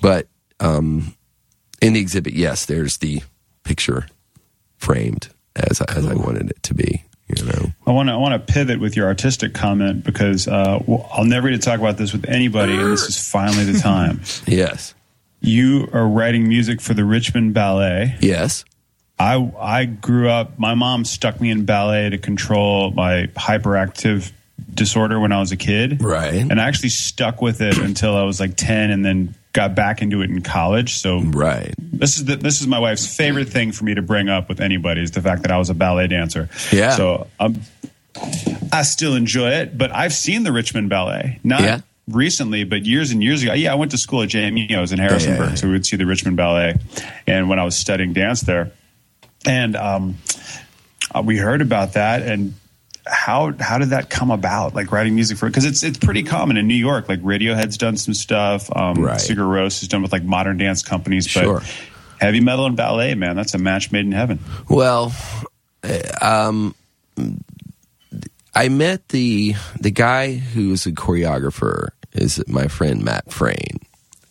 But, um, in the exhibit, yes, there's the picture framed as as I wanted it to be. You know, I want to I want to pivot with your artistic comment because uh, I'll never get to talk about this with anybody, and this is finally the time. yes, You are writing music for the Richmond Ballet. yes, I I grew up. My mom stuck me in ballet to control my hyperactive disorder when I was a kid. Right. And I actually stuck with it until I was like ten, and then got back into it in college. So right. this is the, this is my wife's favorite thing for me to bring up with anybody is the fact that I was a ballet dancer. Yeah. So um, I still enjoy it, but I've seen the Richmond Ballet not Yeah. recently, but years and years ago. Yeah, I went to school at JMU. I was in Harrisonburg, yeah, so we would see the Richmond Ballet, and when I was studying dance there, and um, uh, we heard about that and. How how did that come about? Like writing music for because it's it's pretty common in New York. Like Radiohead's done some stuff. Um, Right. Sigur Rós has done with like modern dance companies. But Sure. heavy metal and ballet, man, that's a match made in heaven. Well, uh, um, I met the the guy who's a choreographer is my friend Matt Frayne,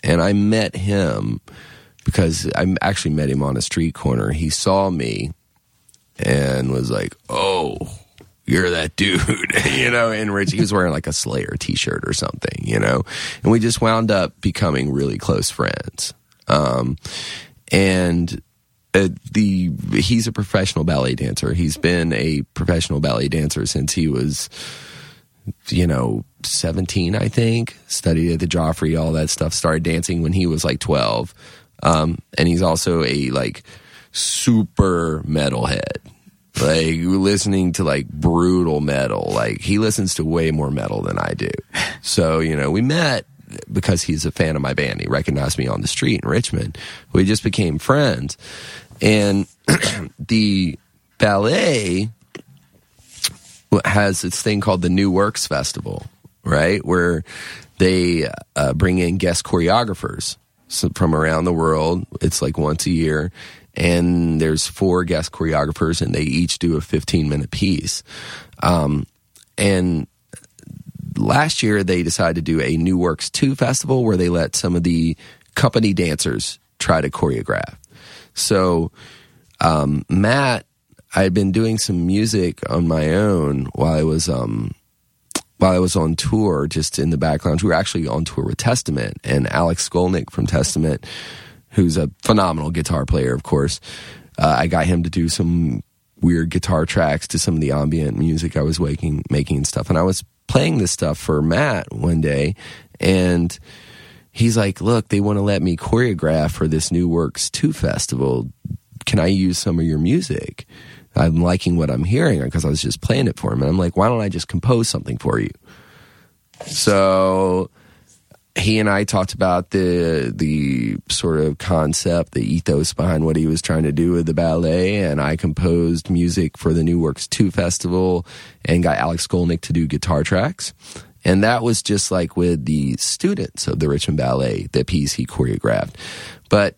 and I met him because I actually met him on a street corner. He saw me and was like, "Oh." You're that dude, you know. And Rich, he was wearing like a Slayer T-shirt or something, you know. And we just wound up becoming really close friends. Um, and uh, the he's a professional ballet dancer. He's been a professional ballet dancer since he was, you know, seventeen, I think. Studied at the Joffrey, all that stuff. Started dancing when he was like twelve, um, and he's also a like super metalhead. Like listening to like brutal metal. Like he listens to way more metal than I do. So you know, we met because he's a fan of my band. He recognized me on the street in Richmond. We just became friends. And the ballet has this thing called the New Works Festival, right? Where they uh, bring in guest choreographers from around the world. It's like once a year. And there's four guest choreographers, and they each do a 15 minute piece. Um, and last year they decided to do a New Works 2 festival where they let some of the company dancers try to choreograph. So, um, Matt, I had been doing some music on my own while I was, um, while I was on tour, just in the background. We were actually on tour with Testament and Alex Skolnick from Testament, who's a phenomenal guitar player, of course. Uh, I got him to do some weird guitar tracks to some of the ambient music I was waking, making and stuff. And I was playing this stuff for Matt one day, and he's like, "Look, they want to let me choreograph for this New Works Two festival. Can I use some of your music?" I'm liking what I'm hearing because I was just playing it for him, and I'm like, "Why don't I just compose something for you?" So he and I talked about the the sort of concept, the ethos behind what he was trying to do with the ballet, and I composed music for the New Works Two festival, and got Alex Skolnick to do guitar tracks, and that was just like with the students of the Richmond Ballet, the piece he choreographed, but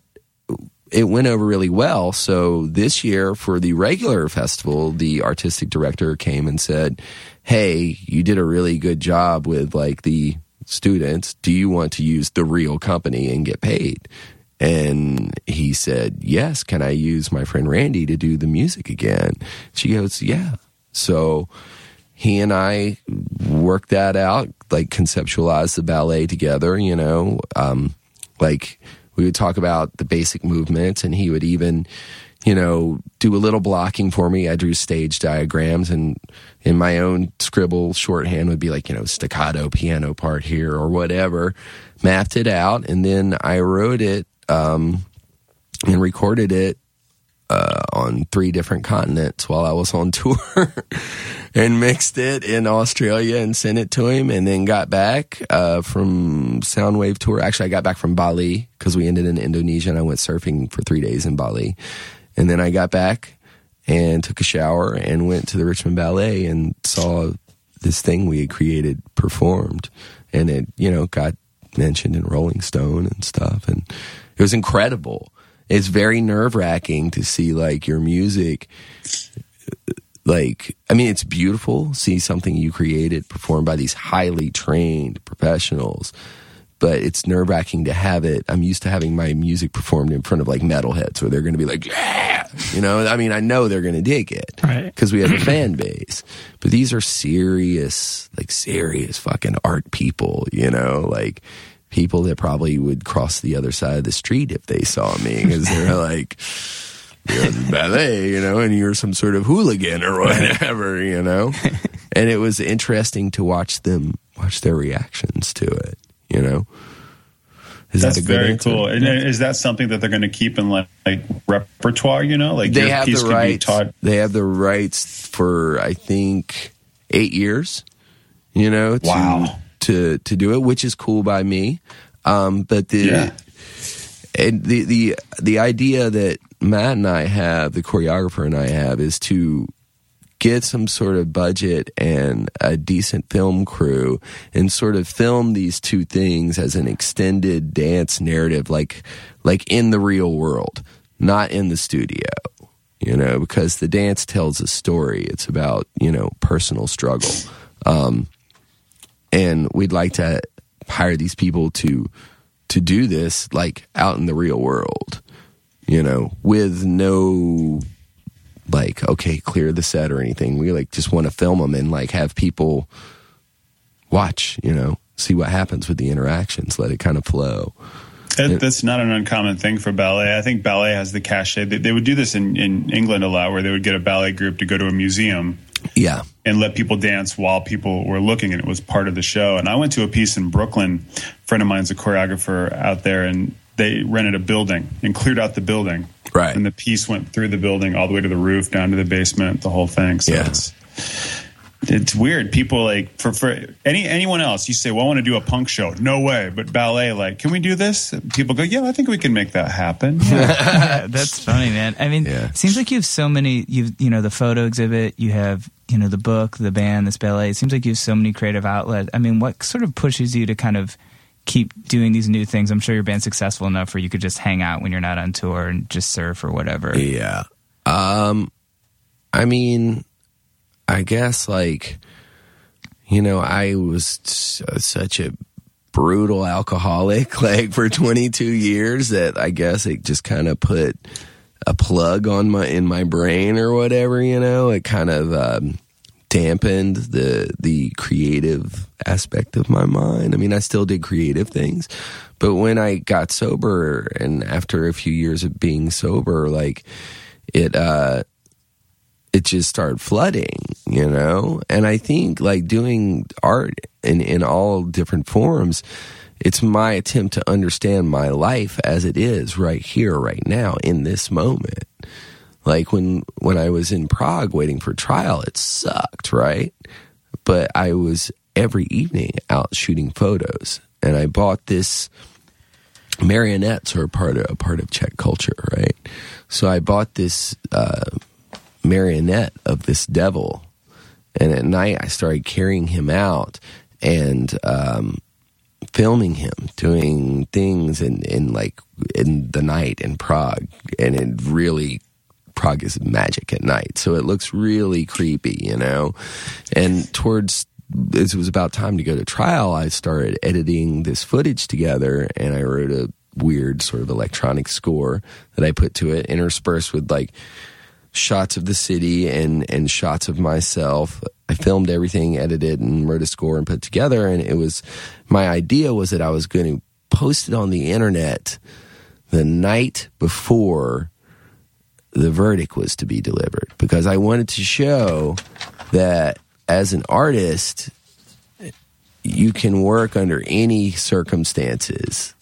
it went over really well. So this year for the regular festival, the artistic director came and said, Hey, you did a really good job with like the students. Do you want to use the real company and get paid? And he said, Yes. Can I use my friend Randy to do the music again? She goes, Yeah. So he and I worked that out, like conceptualized the ballet together, you know, um, like we would talk about the basic movements and he would even, you know, do a little blocking for me. I drew stage diagrams and in my own scribble shorthand would be like, you know, staccato piano part here or whatever, mapped it out. And then I wrote it, um, and recorded it uh, on three different continents while I was on tour and mixed it in Australia and sent it to him and then got back uh, from Soundwave tour. Actually, I got back from Bali because we ended in Indonesia and I went surfing for three days in Bali. And then I got back and took a shower and went to the Richmond Ballet and saw this thing we had created performed. And it, you know, got mentioned in Rolling Stone and stuff. And it was incredible it's very nerve wracking to see like your music. Like, I mean, it's beautiful. See something you created performed by these highly trained professionals. but it's nerve wracking to have it. I'm used to having my music performed in front of like metalheads where they're going to be like, yeah, you know, I mean, I know they're going to dig it Right. because we have a fan base, but these are serious, like serious fucking art people, you know, like people that probably would cross the other side of the street if they saw me because they're like, you're ballet, you know, and you're some sort of hooligan or whatever, you know. And it was interesting to watch them watch their reactions to it, you know. Is That's that very answer? cool. And is that something that they're going to keep in like, like repertoire? You know, like They have piece the rights. taught. They have the rights for I think eight years. You know, to, Wow. To to do it, which is cool by me. Um, but the Yeah. and the the the idea that Matt and I have, the choreographer and I have, is to get some sort of budget and a decent film crew and sort of film these two things as an extended dance narrative like like in the real world not in the studio you know because the dance tells a story it's about you know personal struggle um and we'd like to hire these people to to do this like out in the real world you know with no like okay clear the set or anything we like just want to film them and like have people watch you know see what happens with the interactions let it kind of flow That, that's not an uncommon thing for ballet. I think ballet has the cachet. They, they would do this in, in England a lot, where they would get a ballet group to go to a museum yeah and let people dance while people were looking, and it was part of the show. And I went to a piece in Brooklyn. A friend of mine's a choreographer out there, and they rented a building and cleared out the building. Right. And the piece went through the building all the way to the roof, down to the basement, the whole thing. So Yeah. it's it's weird. People like for for any anyone else, you say, "Well, I want to do a punk show." No way. But ballet, like, can we do this? People go, "Yeah, I think we can make that happen." Yeah. Yeah, that's funny, man. I mean, Yeah. it seems like you have so many. You've you know the photo exhibit. You have you know the book, the band, this ballet. It seems like you have so many creative outlets. I mean, what sort of pushes you to kind of keep doing these new things? I'm sure your band's successful enough where you could just hang out when you're not on tour and just surf or whatever. Yeah. Um I mean I guess like you know, I was s- such a brutal alcoholic like for 22 years that I guess it just kind of put a plug on my in my brain or whatever, you know. It kind of um dampened the the creative aspect of my mind. I mean, I still did creative things, but when I got sober and after a few years of being sober, like it uh it just started flooding, you know? And I think like doing art in in all different forms it's my attempt to understand my life as it is right here right now in this moment like when when I was in Prague waiting for trial, it sucked, right? But I was every evening out shooting photos, and I bought this. Marionettes are a part of a part of Czech culture, right? So I bought this uh, marionette of this devil, and at night I started carrying him out and um, filming him doing things in, in like in the night in Prague, and it really Prague is magic at night, so it looks really creepy, you know. And towards it was about time to go to trial, I started editing this footage together, and I wrote a weird sort of electronic score that I put to it, interspersed with like shots of the city and and shots of myself. I filmed everything, edited, and wrote a score and put together. And it was my idea was that I was going to post it on the internet the night before the verdict was to be delivered because I wanted to show that as an artist, you can work under any circumstances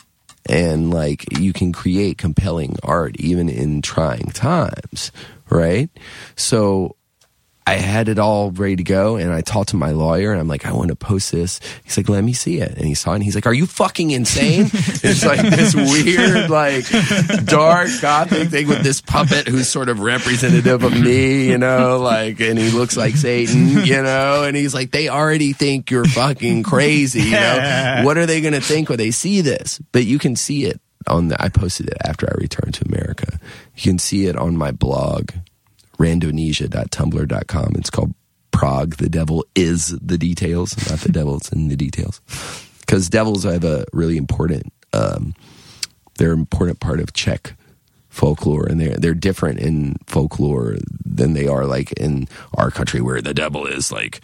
and like you can create compelling art even in trying times, right? So I had it all ready to go and I talked to my lawyer and I'm like, I want to post this. He's like, let me see it. And he saw it and he's like, are you fucking insane? it's like this weird, like dark gothic thing with this puppet who's sort of representative of me, you know, like, and he looks like Satan, you know, and he's like, they already think you're fucking crazy, you know? what are they going to think when they see this? But you can see it on the, I posted it after I returned to America. You can see it on my blog, randonesia.tumblr.com. It's called Prague. The devil is the details, not the devil, it's in the details. because devils have a really important um, they're an important part of Czech folklore and they're they're different in folklore than they are like in our country where the devil is like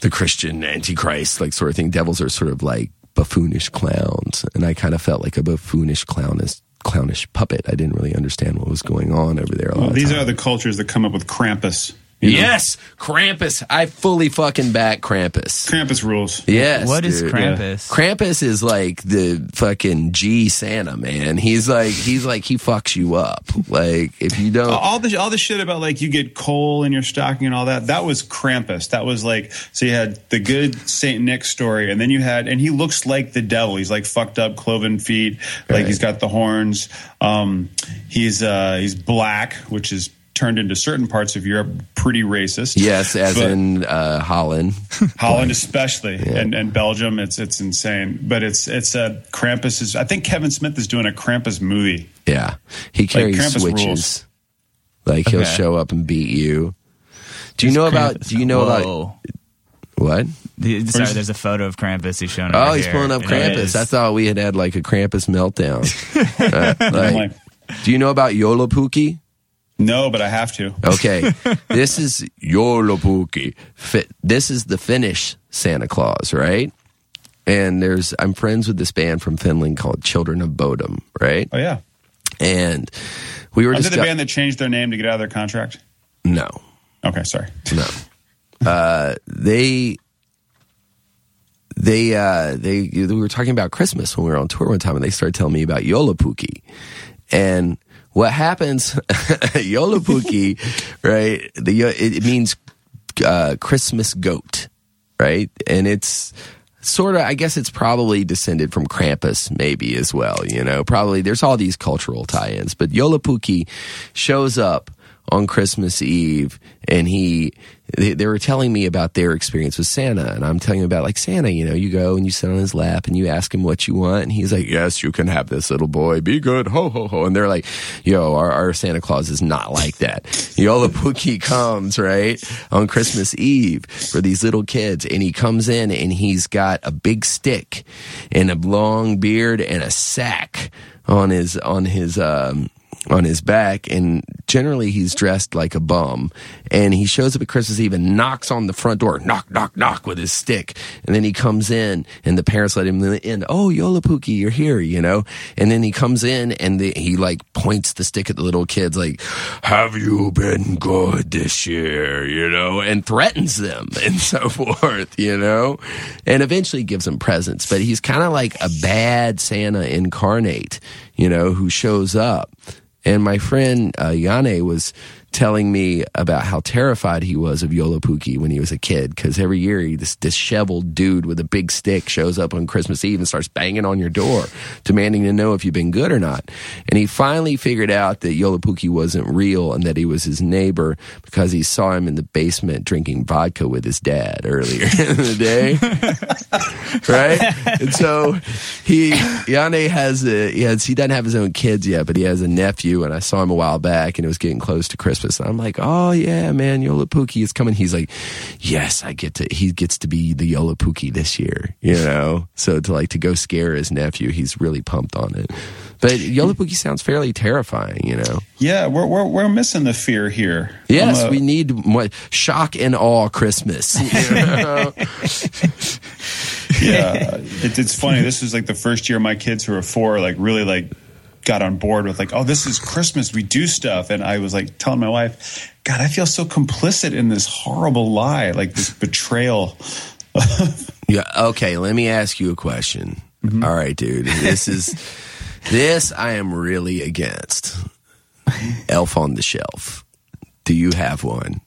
the Christian antichrist like sort of thing. Devils are sort of like buffoonish clowns, and I kind of felt like a buffoonish clownish clownish puppet. I didn't really understand what was going on over there. A lot Well, these are the cultures that come up with Krampus. You know? yes, Krampus. I fully fucking back Krampus. Krampus rules. Yes, What is dude. Krampus? Krampus is like the fucking G Santa man. He's like he's like he fucks you up. Like if you don't all the all the shit about like you get coal in your stocking and all that that was krampus that was like so you had the good saint nick story and then you had and he looks like the devil he's like fucked up cloven feet like Right. he's got the horns um he's uh he's black which is turned into certain parts of europe pretty racist Yes, as But- in uh, Holland. Holland especially and, and Belgium it's it's insane but it's it's uh Krampus is I think Kevin Smith is doing a Krampus movie Yeah, he carries Krampus switches. rules. Like he'll Okay. show up and beat you. Do you know about? Do you know about what? The- Sorry, there's a photo of Krampus he's showing. Up. Oh, over he's here. pulling up And Krampus. I thought we had had like a Krampus meltdown. Uh, like, like do you know about Joulupukki? No but I have to Okay, this is Joulupukki. Fi- This is the Finnish Santa Claus, right? And there's I'm friends with this band from Finland called Children of Bodom, right? oh yeah And we were they just the band that changed their name to get out of their contract? no, Okay, sorry. no. Uh, they they uh they we were talking about Christmas when we were on tour one time, and they started telling me about Joulupukki, and what happens Joulupukki, right? The it, it means uh, Christmas goat, right? And it's sort of, I guess it's probably descended from Krampus, maybe as well. You know, probably there's all these cultural tie-ins, but Joulupukki shows up on Christmas Eve, and he they, they were telling me about their experience with Santa, and I'm telling them about like Santa. You know, you go and you sit on his lap, and you ask him what you want, and he's like, "Yes, you can have this, little boy. Be good, ho ho ho." And they're like, "Yo, our, our Santa Claus is not like that." Joulupukki comes right on Christmas Eve for these little kids, and he comes in and he's got a big stick and a long beard and a sack on his on his um on his back and generally he's dressed like a bum. And he shows up at christmas eve and knocks on the front door. Knock knock knock with his stick. And then he comes in and the parents let him in. Oh Joulupukki you're here you know? And then he comes in and the, he like points the stick at the little kids like have you been good this year? You know? And threatens them and so forth you know? And eventually gives them presents. But he's kind of like a bad santa incarnate you know who shows up and my friend uh, Janne was telling me about how terrified he was of Joulupukki when he was a kid because every year he, this disheveled dude with a big stick shows up on Christmas Eve and starts banging on your door, demanding to know if you've been good or not. And he finally figured out that Joulupukki wasn't real and that he was his neighbor because he saw him in the basement drinking vodka with his dad earlier in the day. right? And so he Janne has a he has he doesn't have his own kids yet, but he has a nephew, and I saw him a while back, and it was getting close to Christmas. And I'm like, oh yeah, man, Joulupukki is coming. He's like, yes, I get to. He gets to be the Joulupukki this year, you know. So to like to go scare his nephew, he's really pumped on it. But Joulupukki sounds fairly terrifying, you know. Yeah, we're we're, we're missing the fear here. Yes, a- we need more shock and awe Christmas. you know? yeah, it, it's funny. This is like the first year my kids who are four like really like got on board with like, oh, this is Christmas. We do stuff, and I was like telling my wife, God, I feel so complicit in this horrible lie, like this betrayal. Yeah. Okay. Let me ask you a question. Mm-hmm. All right, dude. This is this I am really against. Elf on the shelf. Do you have one?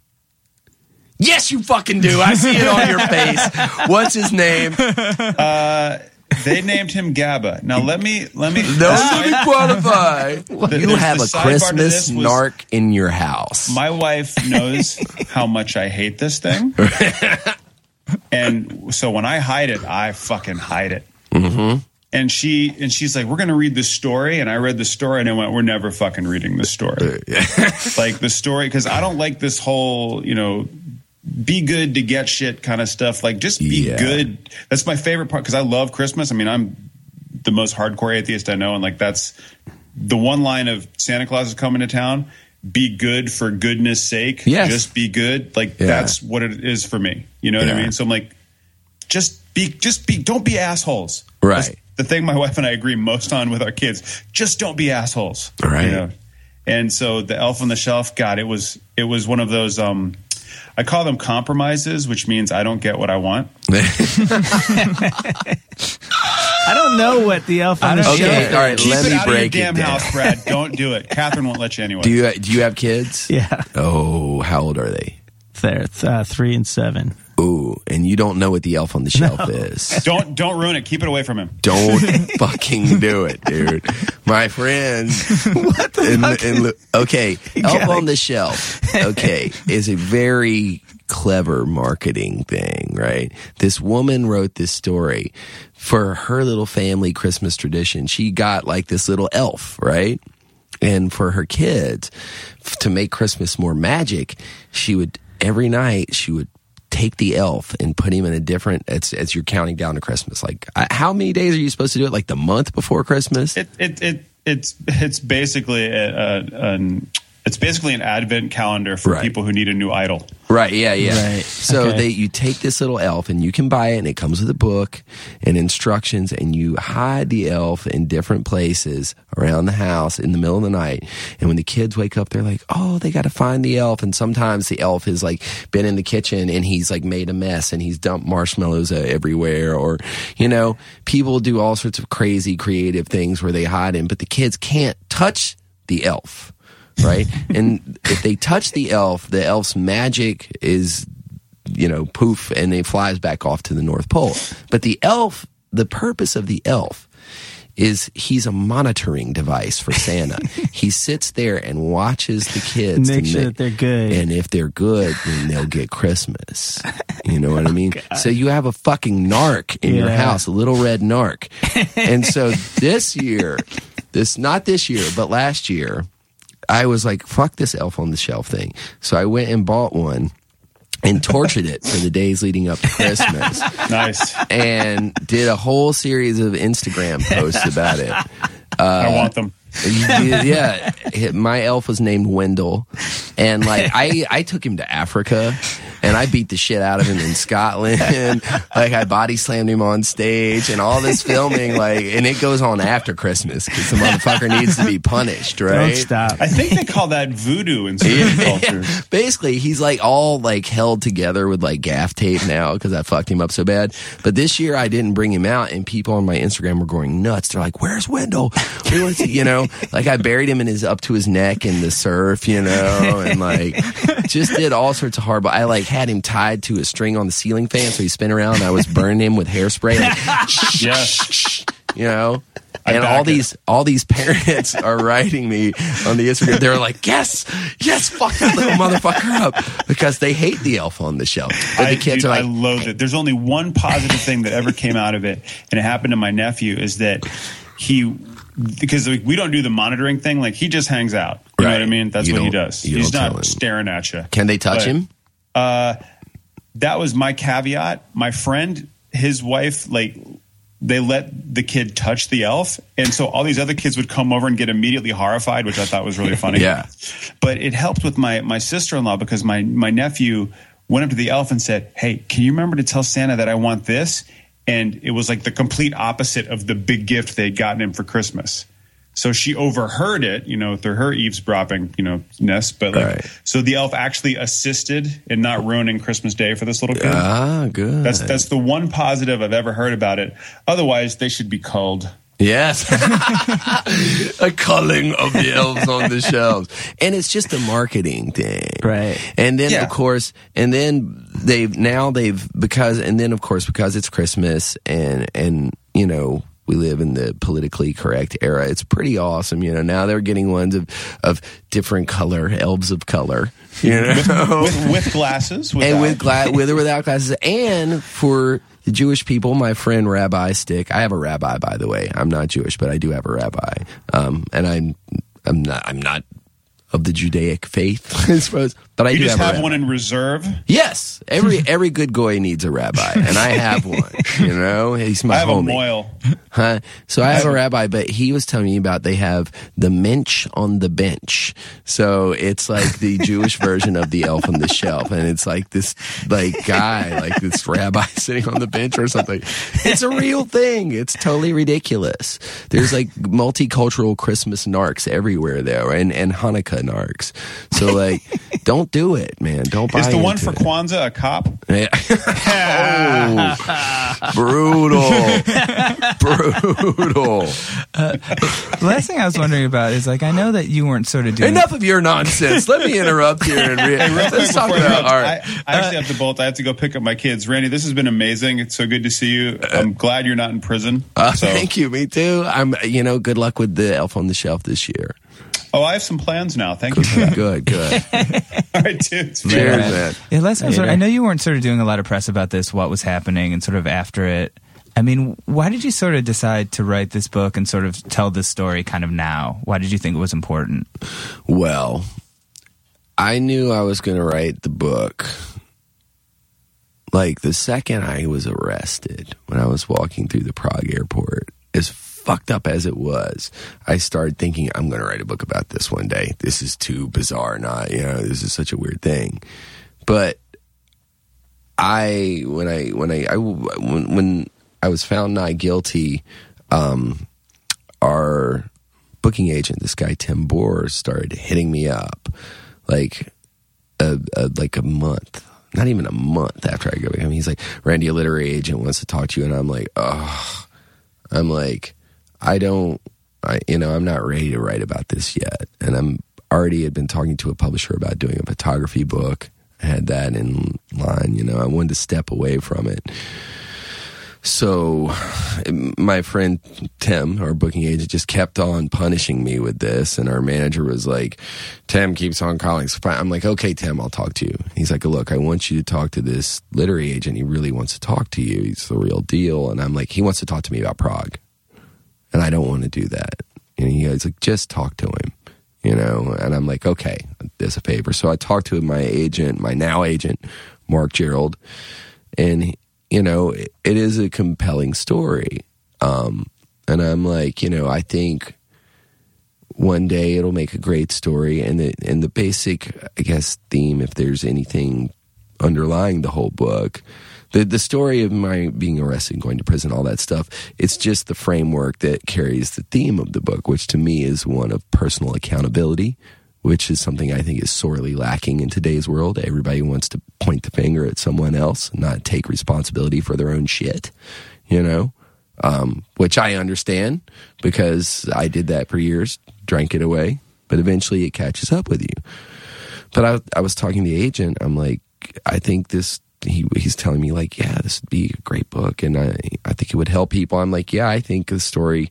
Yes, you fucking do. I see it on your face. What's his name? Uh, They named him Gabba. Now let me let me. No, let me qualify. You have a Christmas this was- narc in your house. My wife knows how much I hate this thing, and so when I hide it, I fucking hide it. Mm-hmm. And she and she's like, "We're going to read the story," and I read the story, and I went, "We're never fucking reading the story." like the story because I don't like this whole you know be good to get shit kind of stuff. Like just be Yeah. good. That's my favorite part because I love Christmas. I mean, I'm the most hardcore atheist I know, and like that's the one line of Santa Claus is coming to town. Be good for goodness sake. Yes. Just be good. Like Yeah. that's what it is for me. You know what I mean? So I'm like, just be, just be, don't be assholes. Right. That's the thing my wife and I agree most on with our kids. Just don't be assholes. Right. You know? And so the elf on the shelf, God, it was it was one of those um I call them compromises, which means I don't get what I want. I don't know what the elf on the Okay, shelf. all right. Keep let it me out break of your damn it down. house, Brad. Don't do it. Catherine won't let you anyway. Do you do you have kids? Yeah, Oh, how old are they? there, uh, three and seven. Ooh, and you don't know what the elf on the shelf is. don't don't ruin it. Keep it away from him. Don't fucking do it, dude. My friend. what the fuck? okay, Elf on the Shelf. Okay, is a very clever marketing thing, right? This woman wrote this story for her little family Christmas tradition. She got like this little elf, right? And for her kids, f- to make Christmas more magic, she would every night she would take the elf and put him in a different as, as you're counting down to Christmas. Like, how many days are you supposed to do it? Like the month before Christmas? It it, it it's it's basically a, a, an it's basically an advent calendar for Right. people who need a new idol. Right, yeah, yeah. Right, So okay. they you take this little elf and you can buy it and it comes with a book and instructions and you hide the elf in different places around the house in the middle of the night. And when the kids wake up they're like, "Oh, they got to find the elf." And sometimes the elf has like been in the kitchen and he's like made a mess and he's dumped marshmallows uh, everywhere or you know, people do all sorts of crazy creative things where they hide him, but the kids can't touch the elf right? and if they touch the elf, the elf's magic is, you know, poof, and it flies back off to the North Pole. But the elf, the purpose of the elf is he's a monitoring device for Santa. he sits there and watches the kids Make sure that they're good. And if they're good, then they'll get Christmas. You know what I mean? so you have a fucking narc in your house, a little red narc. and so this year, this not this year, but last year, I was like, fuck this elf on the shelf thing. So I went and bought one and tortured it for the days leading up to Christmas Nice. and did a whole series of Instagram posts about it. I uh, want them. yeah, my elf was named Wendell, and like I, I took him to Africa, and I beat the shit out of him in Scotland. like I body slammed him on stage, and all this filming, like, and it goes on after Christmas because the motherfucker needs to be punished, right? Don't stop. I think they call that voodoo in certain cultures. Basically, he's like all like held together with like gaff tape now because I fucked him up so bad. But this year I didn't bring him out, and people on my Instagram were going nuts. They're like, "Where's Wendell? We want to see-" you know, like I buried him in his up to his neck in the surf, you know, and like just did all sorts of horrible. I like had him tied to a string on the ceiling fan so he spin around. And I was burning him with hairspray, like, Yes. you know. I And all it. these all these parents are writing me on the Instagram. They're like, "Yes, yes, fuck that little motherfucker up," because they hate the elf on the shelf. But I, the kids dude, are I loathe it. There's only one positive thing that ever came out of it, and it happened to my nephew. Is that he because like, we don't do the monitoring thing. Like he just hangs out. You know what I mean? That's You what he does. He's not staring at you. "Can they touch But- him?" Uh, that was my caveat. My friend, his wife, like they let the kid touch the elf, and so all these other kids would come over and get immediately horrified, which I thought was really funny. Yeah. but it helped with my my sister in law because my my nephew went up to the elf and said, "Hey, can you remember to tell Santa that I want this?" And it was like the complete opposite of the big gift they'd gotten him for Christmas. So she overheard it, you know, through her eavesdropping, you know, ness. But like, Right. so the elf actually assisted in not ruining Christmas Day for this little kid. Ah, good. That's that's the one positive I've ever heard about it. Otherwise, they should be culled. Yes. a culling of the elves on the shelves. And it's just a marketing thing. Right. And then Yeah. of course and then they've now they've because and then of course because it's Christmas and and you know we live in the politically correct era. It's pretty awesome, you know. Now they're getting ones of of different color, elves of color, you know. with, with glasses, and with without. gla- with or without glasses, and for the Jewish people, my friend Rabbi Stick. I have a rabbi, by the way. I'm not Jewish, but I do have a rabbi. Um, and I'm I'm not I'm not of the Judaic faith, I suppose. But I You do just have, have one in reserve. Yes, every every good goy needs a rabbi, and I have one. You know, he's my I have homie. a moil. Huh? So I have a rabbi, but he was telling me about they have the mensch on the bench. So it's like the Jewish version of the elf on the shelf. And it's like this like guy, like this rabbi sitting on the bench or something. It's a real thing. It's totally ridiculous. There's like multicultural Christmas narcs everywhere though, and, and Hanukkah narcs. So like, don't do it, man. Don't buy Is the one for it. Kwanzaa a cop? Yeah. oh, brutal, brutal. The last thing I was wondering about is like I know that you weren't sort of doing Enough of your nonsense. Let me interrupt here and re- Hey, real quick let's talk I about interrupt, art. I, I actually have to bolt. I have to go pick up my kids. Randy, this has been amazing. It's so good to see you. I'm glad you're not in prison. Uh, so, Thank you. Me too. I'm. You know, good luck with the Elf on the Shelf this year. Oh, I have some plans now. Thank you for that. Good, good. All right, dudes. Cheers, man. Yeah, last time, sort of- I know you weren't sort of doing a lot of press about this, what was happening, and sort of after it. I mean, why did you sort of decide to write this book and sort of tell this story kind of now? Why did you think it was important? Well, I knew I was going to write the book. Like the second I was arrested, when I was walking through the Prague airport, as fucked up as it was, I started thinking, I'm going to write a book about this one day. This is too bizarre. Not, you know, this is such a weird thing. But I, when I, when I, I when, when I was found not guilty, um, our booking agent, this guy Tim Bohr, started hitting me up like a, a like a month, not even a month after I go back. I mean, he's like, Randy, a literary agent wants to talk to you, and I'm like, oh, I'm like, I don't, I you know, I'm not ready to write about this yet, and I'm already had been talking to a publisher about doing a photography book. I had that in line, you know. I wanted to step away from it. So, my friend Tim, our booking agent, just kept on punishing me with this, and our manager was like, "Tim keeps on calling." I'm like, "Okay, Tim, I'll talk to you." He's like, "Look, I want you to talk to this literary agent. He really wants to talk to you. He's the real deal." And I'm like, "He wants to talk to me about Prague, and I don't want to do that." And he's like, "Just talk to him." You know, and I'm like, okay, there's a favor. So I talked to my agent, my now agent, Mark Gerald, and you know it, it is a compelling story um and i'm like you know i think one day it'll make a great story and the and the basic i guess theme if there's anything underlying the whole book the the story of my being arrested going to prison all that stuff it's just the framework that carries the theme of the book which to me is one of personal accountability which is something I think is sorely lacking in today's world. Everybody wants to point the finger at someone else and not take responsibility for their own shit, you know? Um, which I understand because I did that for years, drank it away, but eventually it catches up with you. But I, I was talking to the agent. I'm like, I think this. He he's telling me like, yeah, this would be a great book, and I I think it would help people. I'm like, yeah, I think the story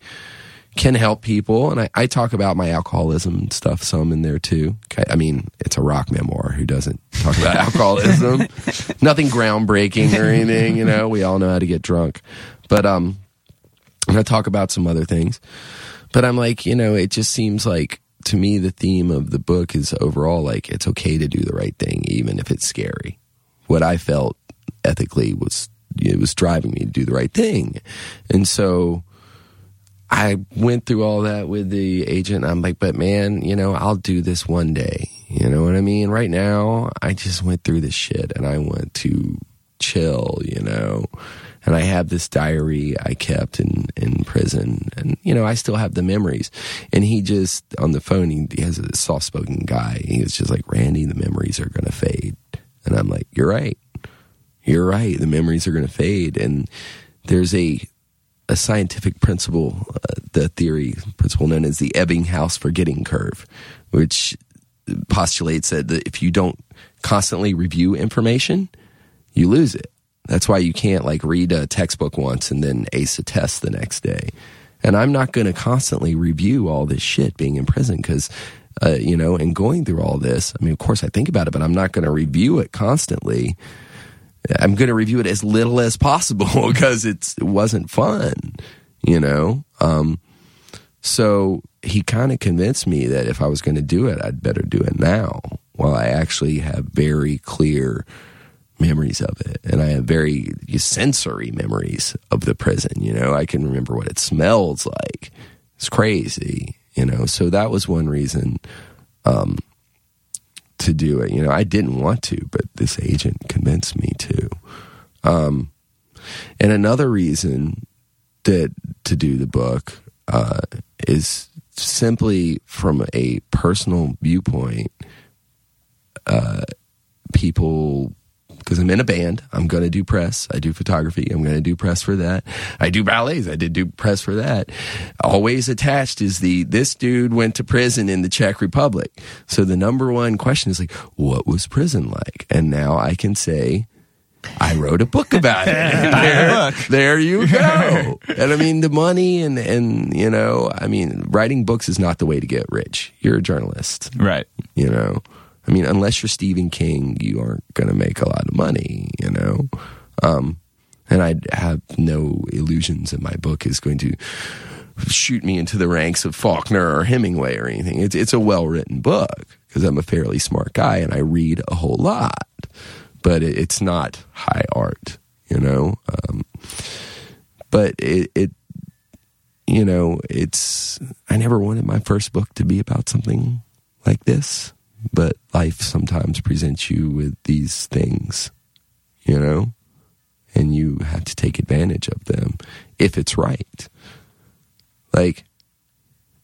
can help people. And I, I talk about my alcoholism stuff some in there too. Okay, I mean, it's a rock memoir. Who doesn't talk about alcoholism? Nothing groundbreaking or anything, you know. We all know how to get drunk. But um and I talk about some other things. But I'm like, you know, it just seems like to me the theme of the book is overall like it's okay to do the right thing even if it's scary. What I felt ethically was it was driving me to do the right thing. And so I went through all that with the agent. I'm like, but man, you know, I'll do this one day. You know what I mean? Right now, I just went through this shit and I want to chill, you know. And I have this diary I kept in, in prison. And, you know, I still have the memories. And he just, on the phone, he, he has a soft spoken guy. He was just like, Randy, the memories are going to fade. And I'm like, you're right. You're right. The memories are going to fade. And there's a, a scientific principle, uh, the theory principle known as the Ebbinghaus forgetting curve, which postulates that if you don't constantly review information, you lose it. That's why you can't like read a textbook once and then ace a test the next day. And I'm not going to constantly review all this shit being in prison because, uh, you know, and going through all this. I mean, of course, I think about it, but I'm not going to review it constantly. I'm going to review it as little as possible because it's it wasn't fun, you know. Um, So he kind of convinced me that if I was going to do it, I'd better do it now while I actually have very clear memories of it. And I have very sensory memories of the prison. You know, I can remember what it smells like. It's crazy, you know. So that was one reason um, to do it. You know, I didn't want to, but this agent convinced me to. Um, and another reason that to do the book uh, is simply from a personal viewpoint. Uh, people, because I'm in a band, I'm going to do press. I do photography. I'm going to do press for that. I do ballets. I did do press for that. Always attached is the this dude went to prison in the Czech Republic. So the number one question is like, what was prison like? And now I can say I wrote a book about it. there, there you go. and I mean, the money and, and, you know, I mean, writing books is not the way to get rich. You're a journalist. Right. You know, I mean, unless you're Stephen King, you aren't going to make a lot of money, you know? Um, and I have no illusions that my book is going to shoot me into the ranks of Faulkner or Hemingway or anything. It's, it's a well written book because I'm a fairly smart guy and I read a whole lot but it, it's not high art, you know. Um, but it, it, you know, it's. I never wanted my first book to be about something like this, but life sometimes presents you with these things, you know, and you have to take advantage of them if it's right. Like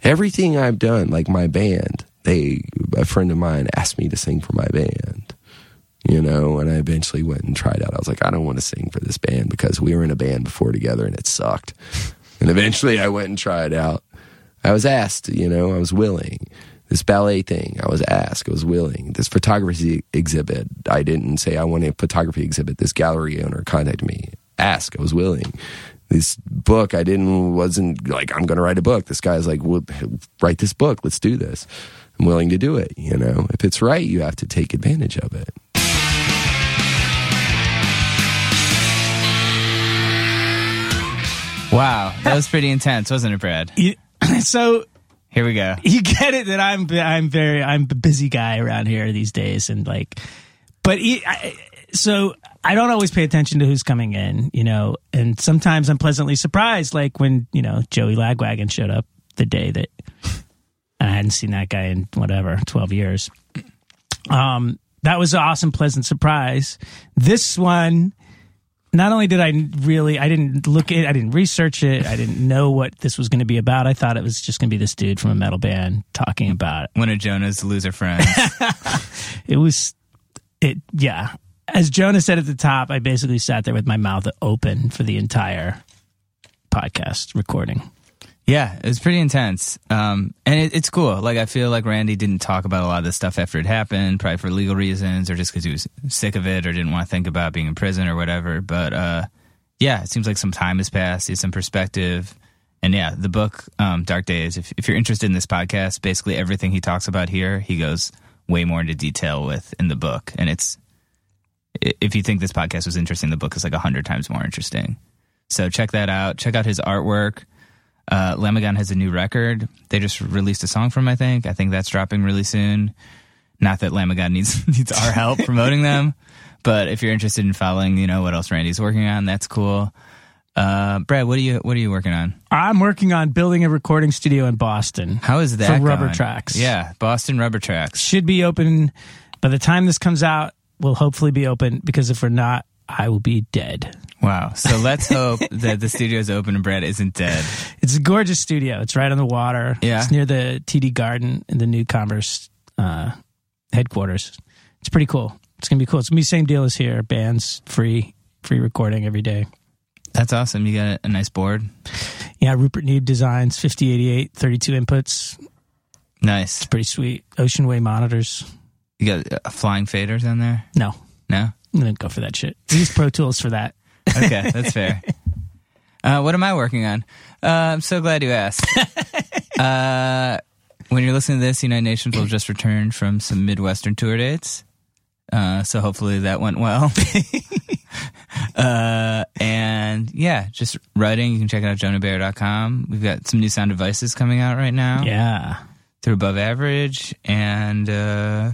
everything I've done, like my band, they a friend of mine asked me to sing for my band you know, and I eventually went and tried out. I was like, I don't want to sing for this band because we were in a band before together and it sucked. And eventually I went and tried out. I was asked, you know, I was willing. This ballet thing, I was asked, I was willing. This photography exhibit, I didn't say I want a photography exhibit. This gallery owner contacted me, ask, I was willing. This book, I didn't, wasn't like, I'm going to write a book. This guy's like, well, write this book, let's do this. I'm willing to do it, you know. If it's right, you have to take advantage of it. Wow, that was pretty intense, wasn't it, Brad? You, so Here we go. you get it that I'm I'm very I'm a busy guy around here these days, and like, but he, I, so I don't always pay attention to who's coming in, you know, and sometimes I'm pleasantly surprised, like when you know Joey Lagwagon showed up the day that I hadn't seen that guy in whatever twelve years. Um, that was an awesome, pleasant surprise. This one not only did I really, I didn't look at, I didn't research it, I didn't know what this was going to be about. I thought it was just going to be this dude from a metal band talking about One of Jonah's loser friends. it. Was it? Yeah. As Jonah said at the top, I basically sat there with my mouth open for the entire podcast recording. Yeah, it was pretty intense. Um, and it, it's cool. Like, I feel like Randy didn't talk about a lot of this stuff after it happened, probably for legal reasons or just because he was sick of it or didn't want to think about being in prison or whatever. But uh, yeah, it seems like some time has passed, he's some perspective. And yeah, the book, um, Dark Days, if, if you're interested in this podcast, basically everything he talks about here, he goes way more into detail with in the book. And it's, if you think this podcast was interesting, the book is like a hundred times more interesting. So check that out. Check out his artwork. Uh, Lamb of God has a new record. They just released a song from, I think. I think that's dropping really soon. Not that Lamb of God needs needs our help promoting them, but if you're interested in following, you know what else Randy's working on, that's cool. Uh, Brad, what are you what are you working on? I'm working on building a recording studio in Boston. How is that For Rubber going? Tracks. Yeah, Boston Rubber Tracks. Should be open by the time this comes out. Will hopefully be open because if we're not, I will be dead. Wow. So let's hope that the studio's open and Brad isn't dead. It's a gorgeous studio. It's right on the water. Yeah. It's near the TD Garden in the new Converse uh, headquarters. It's pretty cool. It's gonna be cool. It's gonna be the same deal as here. Bands free, free recording every day. That's awesome. You got a nice board. Yeah, Rupert Neve designs 5088, 32 inputs. Nice. It's pretty sweet. Ocean Way monitors. You got uh, flying faders on there? No, No? I'm gonna go for that shit. Use Pro Tools for that. Okay, that's fair. Uh, what am I working on? Uh, I'm so glad you asked. uh, when you're listening to this, United Nations will just return from some Midwestern tour dates. Uh, so hopefully that went well. uh, and yeah, just writing. You can check it out jonahbayer.com. We've got some new sound devices coming out right now. Yeah. Through Above Average. And uh,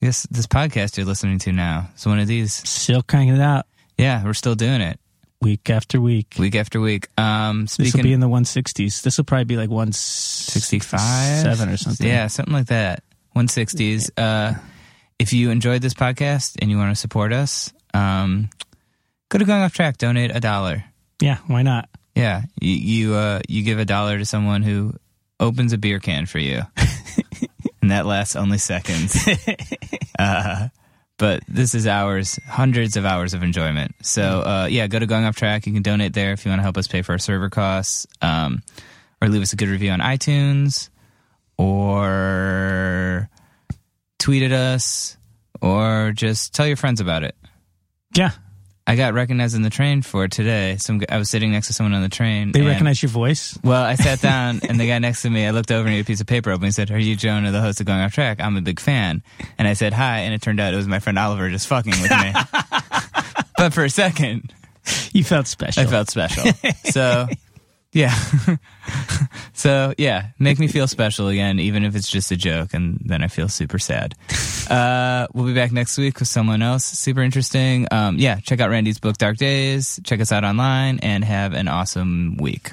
this, this podcast you're listening to now. So one of these. Still cranking it out Yeah, we're still doing it week after week. week after week. Um, This will be in the 160s. This will probably be like 165 65 or something. Yeah, something like that. 160s. Uh, if you enjoyed this podcast and you want to support us, um, go to Going Off Track, donate a dollar. Yeah, why not? Yeah, you you, uh, you give a dollar to someone who opens a beer can for you, and that lasts only seconds. uh, but this is hours, hundreds of hours of enjoyment. So uh, yeah, go to Going Off Track. You can donate there if you want to help us pay for our server costs, um, or leave us a good review on iTunes, or tweet at us, or just tell your friends about it. Yeah. I got recognized in the train for today. Some I was sitting next to someone on the train. They and- recognize your voice. Well, I sat down and the guy next to me, I looked over and he had a piece of paper open. He said, "Are you Jonah, the host of Going Off Track? I'm a big fan." And I said, "Hi," and it turned out it was my friend Oliver just fucking with me. but for a second, You felt special. I felt special. So, yeah. so, yeah, make me feel special again, even if it's just a joke, and then I feel super sad. Uh, we'll be back next week with someone else super interesting. Um, yeah, check out Randy's book, Dark Days. Check us out online, and have an awesome week.